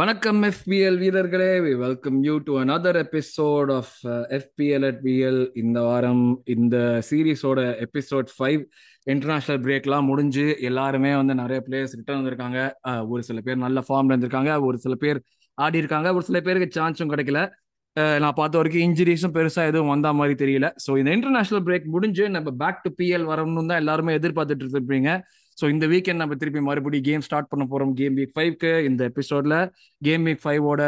வணக்கம் எஃபிஎல் வீரர்களே. We welcome you to another episode of FPL at PL இந்த வாரம் இந்த சீரீஸோட எபிசோட் ஃபைவ் இன்டர்நேஷனல் பிரேக்லாம் முடிஞ்சு எல்லாருமே வந்து நிறைய பிளேயர்ஸ் ரிட்டர்ன் வந்திருக்காங்க. ஒரு சில பேர் நல்ல ஃபார்ம்ல இருந்திருக்காங்க. ஒரு சில பேர் ஆடி இருக்காங்க. ஒரு சில பேருக்கு சான்ஸும் கிடைக்கல. நான் பார்த்த வரைக்கும் இன்ஜுரிஸும் பெருசாக எதுவும் வந்த மாதிரி தெரியல. ஸோ இந்த இன்டர்நேஷனல் பிரேக் முடிஞ்சு நம்ம பேக் டு பிஎல் வரணும்னு தான் எல்லாருமே எதிர்பார்த்துட்டு இருப்பீங்க ஸோ இந்த வீக்கெண்ட் நம்ம திருப்பி மறுபடியும் கேம் ஸ்டார்ட் பண்ண போறோம். கேம் வீக் ஃபைவ்க்கு இந்த எபிசோட்ல கேம் வீக் ஃபைவோட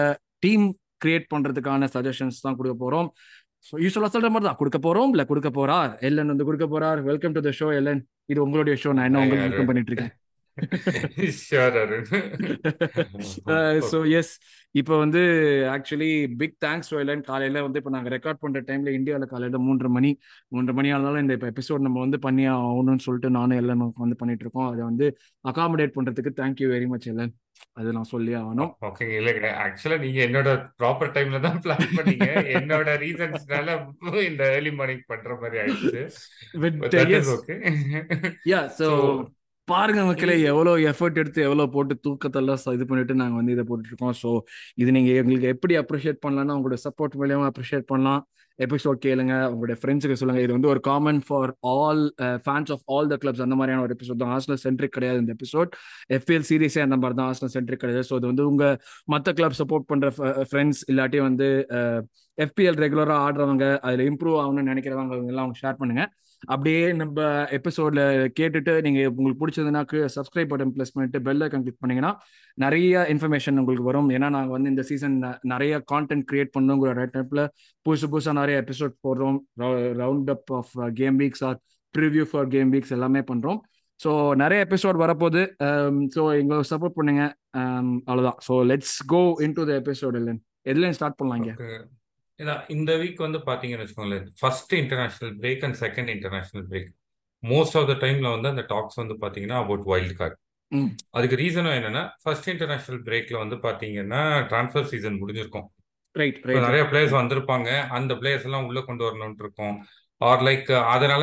டீம் கிரியேட் பண்றதுக்கான சஜஷன்ஸ் தான் கொடுக்க போறோம். ஸோ யூஸ்வலாக சொல்ற மாதிரி தான். கொடுக்க போறோம் இல்ல கொடுக்க போறார்? எல்லன் வந்து கொடுக்க போறார். Welcome to the show Ellen இது உங்களுடைய ஷோ நான் என்ன உங்களுக்கு வெல்கம் பண்ணிட்டு இருக்கேன்? ஸோ எஸ் இப்போ வந்து ஆக்சுவலி பிக் தேங்க்ஸ் எல்லன் காலையில வந்து இப்போ நாங்கள் ரெக்கார்ட் பண்ற டைம்ல இந்தியாவில் காலையில மூன்றரை மணி மூன்றரை மணி ஆனாலும் இந்த இப்போ எபிசோட் நம்ம வந்து பண்ணி ஆகணும்னு சொல்லிட்டு நானும் எல்லன் வந்து பண்ணிட்டு இருக்கோம். அதை வந்து அகாமடேட் பண்றதுக்கு தேங்க்யூ வெரி மச் எல்லன் அது நான் சொல்லி ஆகணும். ஓகே இல்லைங்க ஆக்சுவலா நீங்க என்னோட ப்ராப்பர் டைம்ல தான் பிளான் பண்ணீங்க. என்னோட ரீசன்ஸ்னால இந்த ஏர்லி மார்னிங் பண்ற மாதிரி ஆயிடுச்சு. யா So, பாருங்க மக்களே எவ்வளோ எஃபர்ட் எடுத்து எவ்வளோ போட்டு தூக்கத்தெல்லாம் இது பண்ணிட்டு நாங்கள் வந்து இதை போட்டுட்டு இருக்கோம் ஸோ இது நீங்க எங்களுக்கு எப்படி அப்ரிஷியேட் பண்ணலாம்னா உங்களோட சப்போர்ட் மூலியமா அப்ரிஷியேட் பண்ணலாம். எபிசோட் கேளுங்க உங்களோட ஃப்ரெண்ட்ஸுக்கு சொல்லுங்க. இது வந்து ஒரு common for all fans of all the clubs அந்த மாதிரியான ஒரு எபிசோட் தான். ஆஸ்னல் சென்ட்ரிக் கிடையாது இந்த எபிசோட் எஃபிஎல் சீரிஸே அந்த மாதிரி தான். ஆஸ்னல் சென்ட்ரிக் கிடையாது. ஸோ இது வந்து உங்க மற்ற கிளப் சப்போர்ட் பண்ற ஃப்ரெண்ட்ஸ் இல்லாட்டி வந்து எஃபிஎல் ரெகுலரா ஆடுறவங்க அதுல இம்ப்ரூவ் ஆகணும்னு நினைக்கிறவங்க அவங்க எல்லாம் ஷேர் பண்ணுங்க. அப்படியே நம்ம எபிசோட்ல கேட்டுட்டு நீங்க உங்களுக்கு பிடிச்சதுனாக்கு சப்ஸ்கிரைப் பட்டன் ப்ளஸ் பண்ணிட்டு பெல் ஐக்கன் கிளிக் பண்ணீங்கன்னா நிறைய இன்ஃபர்மேஷன் உங்களுக்கு வரும். ஏன்னா நாங்க வந்து இந்த சீசன் நிறைய கான்டென்ட் கிரியேட் பண்ணுங்கிற டைப்ல புதுசு புதுசா நிறைய எபிசோட் போடுறோம். Round up of game weeks or preview for game weeks எல்லாமே பண்றோம். ஸோ நிறைய எபிசோட் வரப்போகுது. Um, ஸோ எங்களை சப்போர்ட் பண்ணுங்க. அவ்வளோதான் so let's go into the episode இல்லைன்னு எதுலேயும் ஸ்டார்ட் பண்ணலாம் இதான் இந்த வீக் வந்து பாத்தீங்கன்னு வச்சுக்கோங்களேன் first international break and second international break most of the டைம்ல வந்து அந்த டாக்ஸ் வந்து பாத்தீங்கன்னா அபவுட் வைல்ட் கார்டு அதுக்கு ரீசனும் என்னன்னா ஃபர்ஸ்ட் இன்டர்நேஷனல் பிரேக்ல வந்து பாத்தீங்கன்னா டிரான்ஸ்ஃபர் சீசன் முடிஞ்சிருக்கும். நிறைய பிளேயர்ஸ் வந்திருப்பாங்க. அந்த பிளேயர்ஸ் எல்லாம் உள்ள கொண்டு வரணும்னு இருக்கும். ஆர் லைக் அதனால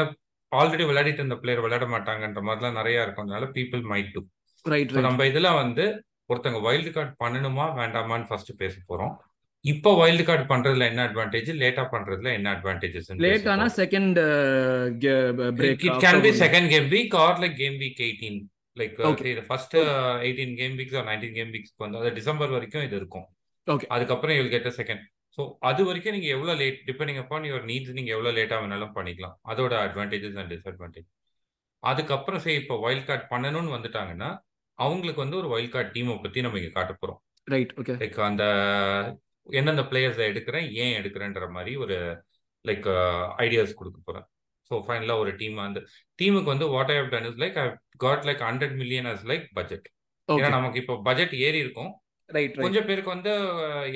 ஆல்ரெடி விளையாடிட்டு இருந்த பிளேயர் விளையாட மாட்டாங்கன்ற மாதிரிலாம் நிறைய இருக்கும். அதனால பீப்புள் மைட் டு நம்ம இதுல வந்து ஒருத்தங்க வைல்டு கார்டு பண்ணணுமா வேண்டாமான்னு ஃபர்ஸ்ட் பேச போறோம். இப்போ வைல்டு கார்டு பண்றதுல என்ன அட்வான்டேஜ் லேட்டா பண்றதுல என்ன அட்வான்டேஜஸ் லேட் ஆனா second break it can be second game week or like game week eighteen like okay first eighteen game weeks or nineteen game வீக்ஸ்க்கு வந்து அது டிசம்பர் வரைக்கும் இது இருக்கும். ஓகே அதுக்கப்புறம் யூல் கெட் செகண்ட் ஸோ அது வரைக்கும் நீங்க எவ்வளவு late depending upon your needs நீங்க எவ்வளவு லேட்டா வேணாலும் பண்ணிக்கலாம். அதோட அட்வான்டேஜஸ் அண்ட் டிஸ்அட்வான்டேஜ் அதுக்கப்புறம் சரி இப்போ வைல்ட் கார்டு பண்ணணும்னு வந்துட்டாங்கன்னா அவங்களுக்கு வந்து ஒரு வைல்ட் கார்டு டீமை பத்தி நம்ம இங்க காட்ட போறோம். ரைட் ஓகே லைக் அந்த எந்தெந்த பிளேயர்ஸை எடுக்கிறேன் ஏன் எடுக்கிறேன்ற மாதிரி ஒரு லைக் ஐடியாஸ் கொடுக்க போறேன். ஸோ ஃபைனலாக ஒரு டீம் அந்த டீமுக்கு வந்து what I have done is like I got like hundred million as like budget ஏன்னா நமக்கு இப்போ பட்ஜெட் ஏறி இருக்கும். கொஞ்சம் பேருக்கு வந்து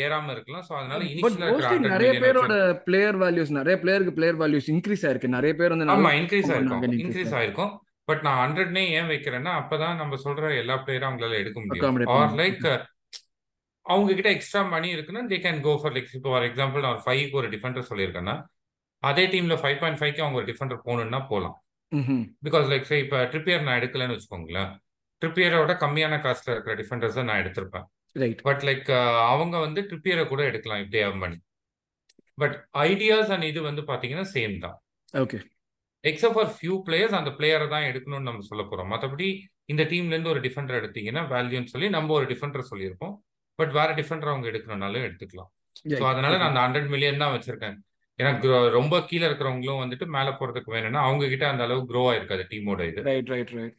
ஏறாம இருக்கலாம். ஸோ அதனால இனிஷியலா நிறைய பேரோட பிளேயர் வேல்யூஸ் நிறைய பிளேயருக்கு பிளேயர் வேல்யூஸ் இன்க்ரீஸ் ஆயிருக்கு. நிறைய பேர் வந்து ஆமா இன்க்ரீஸ் ஆயிருக்கும். இன்க்ரீஸ் இன்க்ரீஸ் ஆயிருக்கு ஆயிருக்கும். பட் நான் ஹண்ட்ரட்னே ஏன் வைக்கிறேன்னா அப்பதான் நம்ம சொல்ற எல்லா பிளேயரும் அவங்களால எடுக்க முடியும். ஆர் லைக் அவங்க கிட்ட எக்ஸ்ட்ரா மணி இருக்குன்னா they can go for like இப்போ ஃபார் எக்ஸாம்பிள் நான் ஃபைவ் ஒரு டிஃபெண்டர் சொல்லியிருக்கேன்னா அதே டீம்ல ஃபைவ் பாயிண்ட் ஃபைவ்க்கு அவங்க ஒரு டிஃபெண்டர் போகணும்னா போகலாம். பிகாஸ் லைக் சே இப்போ ட்ரிப்பியர் நான் எடுக்கலன்னு வச்சுக்கோங்களேன். ட்ரிப்பியரோட கம்மியான காஸ்ட்ல இருக்கிற டிஃபெண்டர்ஸ் நான் எடுத்திருப்பேன். பட் லைக் அவங்க வந்து ட்ரிப்பியரை கூட எடுக்கலாம் இப்படி have money but ideas and இது வந்து பாத்தீங்கன்னா சேம் தான். Okay except for few players அந்த பிளேயரை தான் எடுக்கணும்னு நம்ம சொல்ல போறோம். மற்றபடி இந்த டீம்ல இருந்து ஒரு டிஃபெண்டர் எடுத்தீங்கன்னா வேல்யூன்னு சொல்லி நம்ம ஒரு டிஃபெண்டர் சொல்லியிருப்போம். பட் வேற டிஃபெண்டர் அவங்க எடுக்கணும்னாலும் எடுத்துக்கலாம். ஸோ அதனால நான் அந்த ஹண்ட்ரட் மில்லியன் தான் வச்சிருக்கேன். ஏன்னா ரொம்ப கீழே இருக்கிறவங்களும் வந்துட்டு மேலே போறதுக்கு வேணும்னா அவங்க கிட்ட அந்த அளவு க்ரோ ஆயிருக்காது டீமோட இது. ரைட் ரைட் ரைட்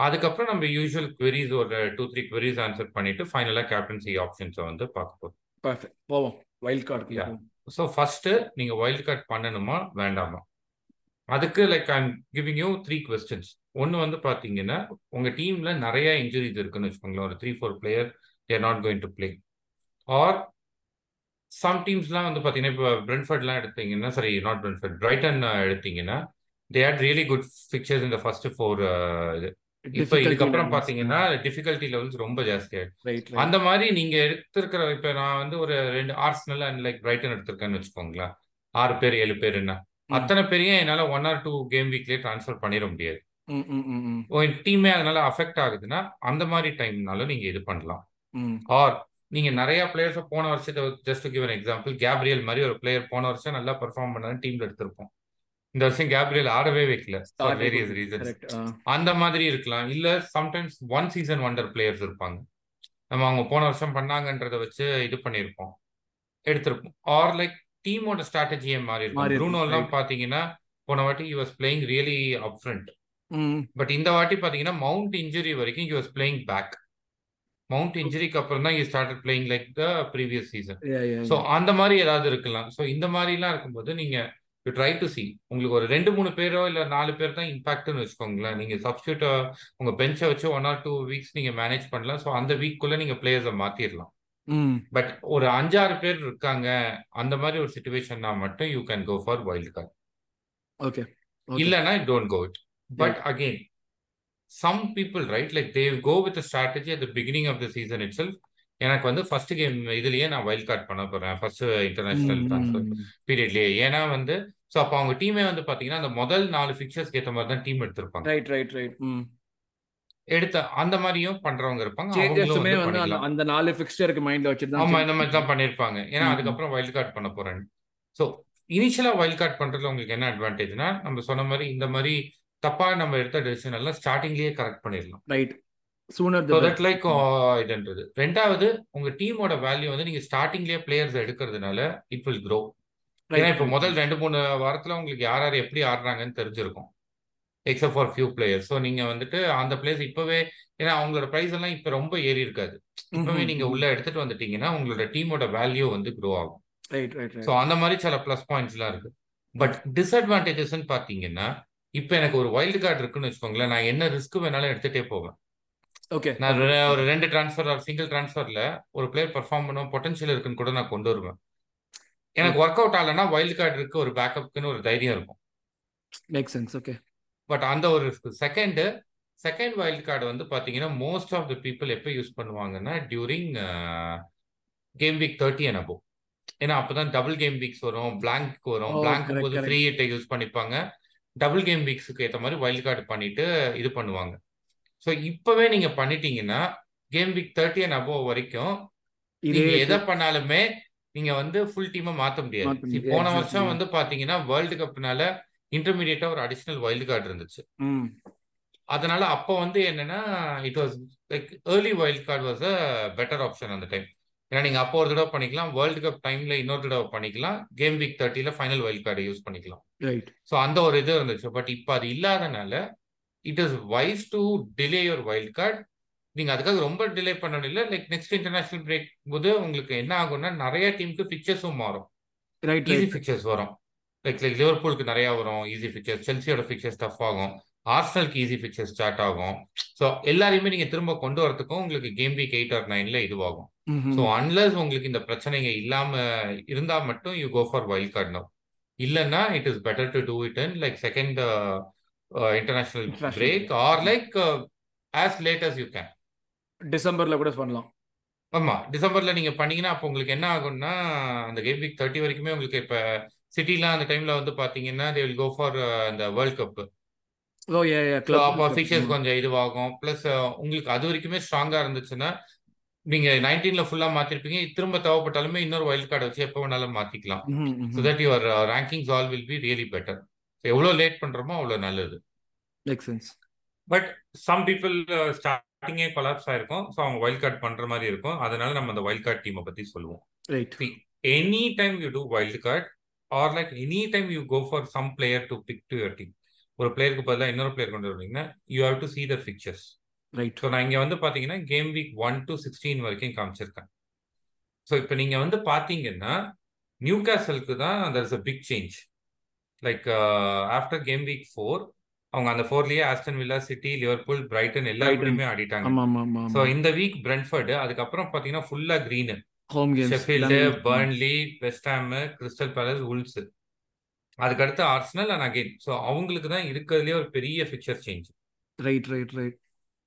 அதுக்கப்புறம் நம்ம யூஸ்வல் queries ஒரு டூ த்ரீ queries ஆன்சர் பண்ணிட்டு ஃபைனலா கேப்டன்சி ஆப்ஷன்ஸை வந்து பார்க்க போறோம். பர்ஃபெக்ட் போவோம். வைல்ட் போவோம் ஸோ ஃபர்ஸ்ட் நீங்க வைல்ட் கார்டு பண்ணணுமா வேண்டாமா? அதுக்கு like I'm giving you three questions ஒன்று வந்து பார்த்தீங்கன்னா உங்க டீம்ல நிறைய இன்ஜுரிஸ் இருக்குன்னு வச்சுக்கோங்களேன். ஒரு three four player they're not going to play or some டீம்ஸ்லாம் வந்து பார்த்தீங்கன்னா இப்போ பிரென்ஃபர்ட்லாம் எடுத்தீங்கன்னா சரி நாட் பிரென்ஃபர்ட் பிரைட்டன் எடுத்தீங்கன்னா they had really good fixtures இந்த ஃபர்ஸ்ட் ஃபோர் இது. இப்போ இதுக்கப்புறம் லெவல்ஸ் பார்த்தீங்கன்னா டிஃபிகல்ட்டி லெவல்ஸ் ரொம்ப ஜாஸ்தி ஆயிடுச்சு ரைட் ரைட் அந்த மாதிரி நீங்க எடுத்திருக்கிற இப்ப நான் வந்து ஒரு ரெண்டு ஆர்ஸ்னல் அண்ட் லைக் பிரைட்டன் எடுத்திருக்கேன்னு வச்சுக்கோங்களேன். ஆறு பேர் ஏழு பேருன்னா. ம். அத்தனை பேரையும் என்னால ஒன் ஆர் டூ கேம் வீக்லயே ட்ரான்ஸ்ஃபர் பண்ணிட முடியாது. டீமே அதனால அஃபெக்ட் ஆகுதுன்னா அந்த மாதிரி டைம்னாலும் நீங்க இது பண்ணலாம். ஆர் நீங்க நிறைய பிளேயர்ஸை போன வருஷத்தை just give an example Gabriel மாதிரி ஒரு பிளேயர் போன வருஷம் நல்லா பெர்ஃபார்ம் பண்ணாரு டீம்ல எடுத்திருப்போம். இந்த வருஷம் கேப்ரியல் ஆடவே வைக்கல வேரியஸ் ரீசன்ஸ் அந்த மாதிரி இருக்கலாம். இல்ல sometimes one season wonder players இருப்பாங்க. நம்ம அவங்க போன வருஷம் பண்ணாங்கன்றத வச்சு இது பண்ணியிருப்போம். எடுத்திருப்போம். ஆர் லைக் டீமோட ஸ்ட்ராட்டஜியே மாறி இருக்கும். ப்ரூனோ எல்லாம். பாத்தீங்கன்னா போன வாட்டி he was playing really up front ம். பட் இந்த வாட்டி பாத்தீங்கன்னா மவுண்ட் இன்ஜுரி வரைக்கும் he was playing back Mount இன்ஜுரிக்கு அப்புறம் தான் he started playing like the previous season so அந்த மாதிரி ஏதாவது இருக்கலாம். ஸோ இந்த மாதிரிலாம் இருக்கும்போது நீங்க யூ ட்ரை டு சி உங்களுக்கு ஒரு ரெண்டு மூணு பேரோ இல்ல நாலு பேர் தான் இம்பாக்ட்னு வச்சுக்கோங்களேன். நீங்க சப்ஸ்டியூட் உங்க பெஞ்சை வச்சு ஒன் ஆர் டூ வீக்ஸ் நீங்க மேனேஜ் பண்ணலாம். ஸோ அந்த வீக்குள்ள நீங்க பிளேயர்ஸை மாத்திரலாம். பட் ஒரு அஞ்சாறு பேர் இருக்காங்க அந்த மாதிரி ஒரு சுச்சுவேஷன்னா மட்டும் you can go for wild card okay இல்லைன்னா don't go it but again some people right like they go with strategy at the beginning of the season it எனக்கு வந்து ஃபர்ஸ்ட் கேம் இதுலயே நான் வைல்ட் கார்டு பண்ண போறேன். First international transfer பீரியட்லயே ஏன்னா வந்து so அப்போ அவங்க டீமே வந்து பாத்தீங்கன்னா அந்த முதல் நாலு ஃபிக்சர்ஸ்க்கு ஏற்ற மாதிரி தான் டீம் எடுத்திருப்பாங்க. ரைட் ரைட் ரைட் எடுத்த அந்த மாதிரியும் பண்றவங்க இருப்பாங்க வந்து அந்த நாலு ஃபிக்ஸ்டருக்கு மைண்ட்ல வச்சுட்டு தான் ஆமா இந்த மாதிரி தான் பண்ணிருப்பாங்க. ஏன்னா. அதுக்கப்புறம் வைல்ட் கார்டு பண்ண போறேன். ஸோ இனிஷியலா வைல்ட் கார்டு பண்றதுல உங்களுக்கு என்ன அட்வான்டேஜ்னா நம்ம சொன்ன மாதிரி இந்த மாதிரி தப்பா நம்ம எடுத்த டெசிஷன் எல்லாம் ஸ்டார்டிங்லயே கரெக்ட் பண்ணிடலாம். ரைட் சூனர் தட் லைக் இதுன்றது ரெண்டாவது உங்க டீமோட வேல்யூ வந்து நீங்க ஸ்டார்டிங்லயே பிளேயர்ஸ் எடுக்கிறதுனால இட் வில் க்ரோ ஏன்னா இப்போ முதல் ரெண்டு மூணு வாரத்துல உங்களுக்கு யார் யார் எப்படி ஆடுறாங்கன்னு தெரிஞ்சிருக்கும். Except for few player so நீங்க வந்துட்டு அந்த பிளேயர்ஸ் இப்பவே ஏன்னா அவங்களோட ப்ரைஸ் எல்லாம் இப்போ ரொம்ப ஏறி இருக்காது. இப்பவே நீங்க உள்ள எடுத்துட்டு வந்துட்டீங்கன்னா உங்களோட டீமோட வேல்யூ வந்து க்ரோ ஆகும். ரைட் ரைட் ஸோ அந்த மாதிரி சில ப்ளஸ் பாயிண்ட்ஸ்லாம் இருக்கு. பட் டிஸ்அட்வான்டேஜஸ்ன்னு பார்த்தீங்கன்னா இப்போ எனக்கு ஒரு வைல்டு கார்டு இருக்குன்னு வச்சுக்கோங்களேன். நான் என்ன ரிஸ்க் வேணாலும் எடுத்துட்டே போவேன். ஓகே நான் ஒரு ரெண்டு டிரான்ஸ்ஃபர் சிங்கிள் டிரான்ஸ்ஃபர்ல ஒரு பிளேயர் பெர்ஃபார்ம் பண்ணுவோம். பொட்டன்ஷியல் இருக்குன்னு கூட நான் கொண்டு வருவேன். எனக்கு ஒர்க் அவுட் ஆகலைன்னா வைல்டு கார்டு இருக்கு ஒரு பேக்கப்க்குன்னு ஒரு தைரியம் இருக்கும். மேக் சென்ஸ் ஓகே பட் அந்த ஒரு செகண்ட் செகண்ட் வைல்ட் கார்டு வந்து பாத்தீங்கன்னா மோஸ்ட் ஆஃப் த பீப்புள் எப்போ யூஸ் பண்ணுவாங்கன்னா during game week thirty and above ஏன்னா அப்பதான் டபுள் கேம் வீக்ஸ் வரும். பிளாங்க் வரும். Oh, பிளாங்க் correct, போது. ஃப்ரீ ஹிட்டை யூஸ் பண்ணிப்பாங்க. டபுள் கேம் வீக்ஸுக்கு ஏற்ற மாதிரி வைல்ட் கார்டு பண்ணிட்டு இது பண்ணுவாங்க. ஸோ இப்பவே நீங்க பண்ணிட்டீங்கன்னா game week thirty and above வரைக்கும் நீங்க எதை பண்ணாலுமே நீங்க வந்து ஃபுல் டீமை மாத்த முடியாது. போன. வருஷம் வந்து பாத்தீங்கன்னா வேர்ல்டு கப்னால இன்டர்மீடியட்டா ஒரு அடிஷனல் வைல்டு கார்டு இருந்துச்சு. அதனால அப்போ வந்து என்னன்னா it was like early wild card was a better option அந்த டைம் ஏன்னா நீங்க அப்போ ஒரு தடவை பண்ணிக்கலாம். வேர்ல்டு கப் டைம்ல இன்னொரு தடவை பண்ணிக்கலாம். கேம் வீக் தேர்ட்டில ஃபைனல் வைல்ட் கார்டை யூஸ் பண்ணிக்கலாம். ரைட் ஸோ அந்த ஒரு இது இருந்துச்சு. பட் இப்போ அது இல்லாதனால it is wise to delay your wild card நீங்க அதுக்காக ரொம்ப டிலே பண்ணணும் இல்லை. லைக் நெக்ஸ்ட் இன்டர்நேஷனல் பிரேக் போது உங்களுக்கு என்ன ஆகும்னா நிறைய டீமுக்கு பிக்சர்ஸும் மாறும். ரைட் ஈஸி ரைட் ஃபிக்சர்ஸ் வரும். லைக் லைக் லிவர்பூலுக்கு நிறைய வரும். ஈஸி ஃபிக்சர்ஸ் செல்சியோட ஃபிக்சர்ஸ் டஃப் ஆகும். ஆர்சனலுக்கு ஈஸி ஃபிக்சர்ஸ் ஸ்டார்ட் ஆகும். ஸோ எல்லாரையுமே நீங்க திரும்ப கொண்டு வரதுக்கும் உங்களுக்கு கேம் வீக் எயிட் ஆர் நைன்ல இதுவாகும். ஸோ அன்லஸ் உங்களுக்கு இந்த பிரச்சனைங்க இல்லாம இருந்தா மட்டும் you go for wild card no இல்லைன்னா it is better to do it in like second international break or like as late as you can டிசம்பர்ல கூட பண்ணலாம். ஆமா. டிசம்பர்ல நீங்க பண்ணீங்கன்னா அப்போ உங்களுக்கு என்ன ஆகும்னா அந்த கேம் வீக் தேர்ட்டி வரைக்குமே உங்களுக்கு இப்ப சிட்டிலாம் அந்த டைம்ல வந்து பாத்தீங்கன்னா தே வில் கோ ஃபார் அந்த வேர்ல்ட் கப் ஓ ஏ ஏ அப்போ ஃபிக்சர்ஸ் கொஞ்சம் இதுவாகும். ப்ளஸ் உங்களுக்கு அது வரைக்குமே ஸ்ட்ராங்கா இருந்துச்சுன்னா நீங்க நைன்டீன்ல ஃபுல்லா மாத்திருப்பீங்க. திரும்ப தேவைப்பட்டாலுமே இன்னொரு வைல்ட் கார்டு வச்சு எப்போ வேணாலும் மாத்திக்கலாம். So that your rankings all will be really better so எவ்வளோ லேட் பண்றோமோ அவ்வளோ நல்லது. பட் சம் பீப்புள் ஸ்டார்டிங்கே கொலாப்ஸ் ஆயிருக்கும். ஸோ அவங்க வைல்ட் கார்டு பண்ற மாதிரி இருக்கும். அதனால நம்ம அந்த வைல்ட் கார்டு டீமை பத்தி சொல்லுவோம். Any time you do wild card or like any time you go for some player to pick to your team ஒரு பிளேயருக்கு பதிலாக இன்னொரு பிளேயர் கொண்டு வருவீங்கன்னா you have to see the fixtures right so நான் இங்கே வந்து பார்த்தீங்கன்னா game week one to sixteen வரைக்கும் காமிச்சிருக்கேன். ஸோ இப்போ நீங்கள் வந்து பார்த்தீங்கன்னா நியூ கேசலுக்கு தான் there is a big change like after game week four அவங்க அந்த ஃபோர்லயே Aston Villa City Liverpool Brighton எல்லா. கூடயுமே ஆடிட்டாங்க. ஸோ இந்த வீக் பிரென்ஃபர்டு அதுக்கப்புறம் பார்த்தீங்கன்னா ஃபுல்லா green Sheffield Burnley West Ham Crystal Palace Wolves அதுக்கடுத்து ஆர்சனல் அண்ட் அகைன் ஸோ அவங்களுக்கு தான் இருக்கிறதுலே ஒரு பெரிய fixture change right right right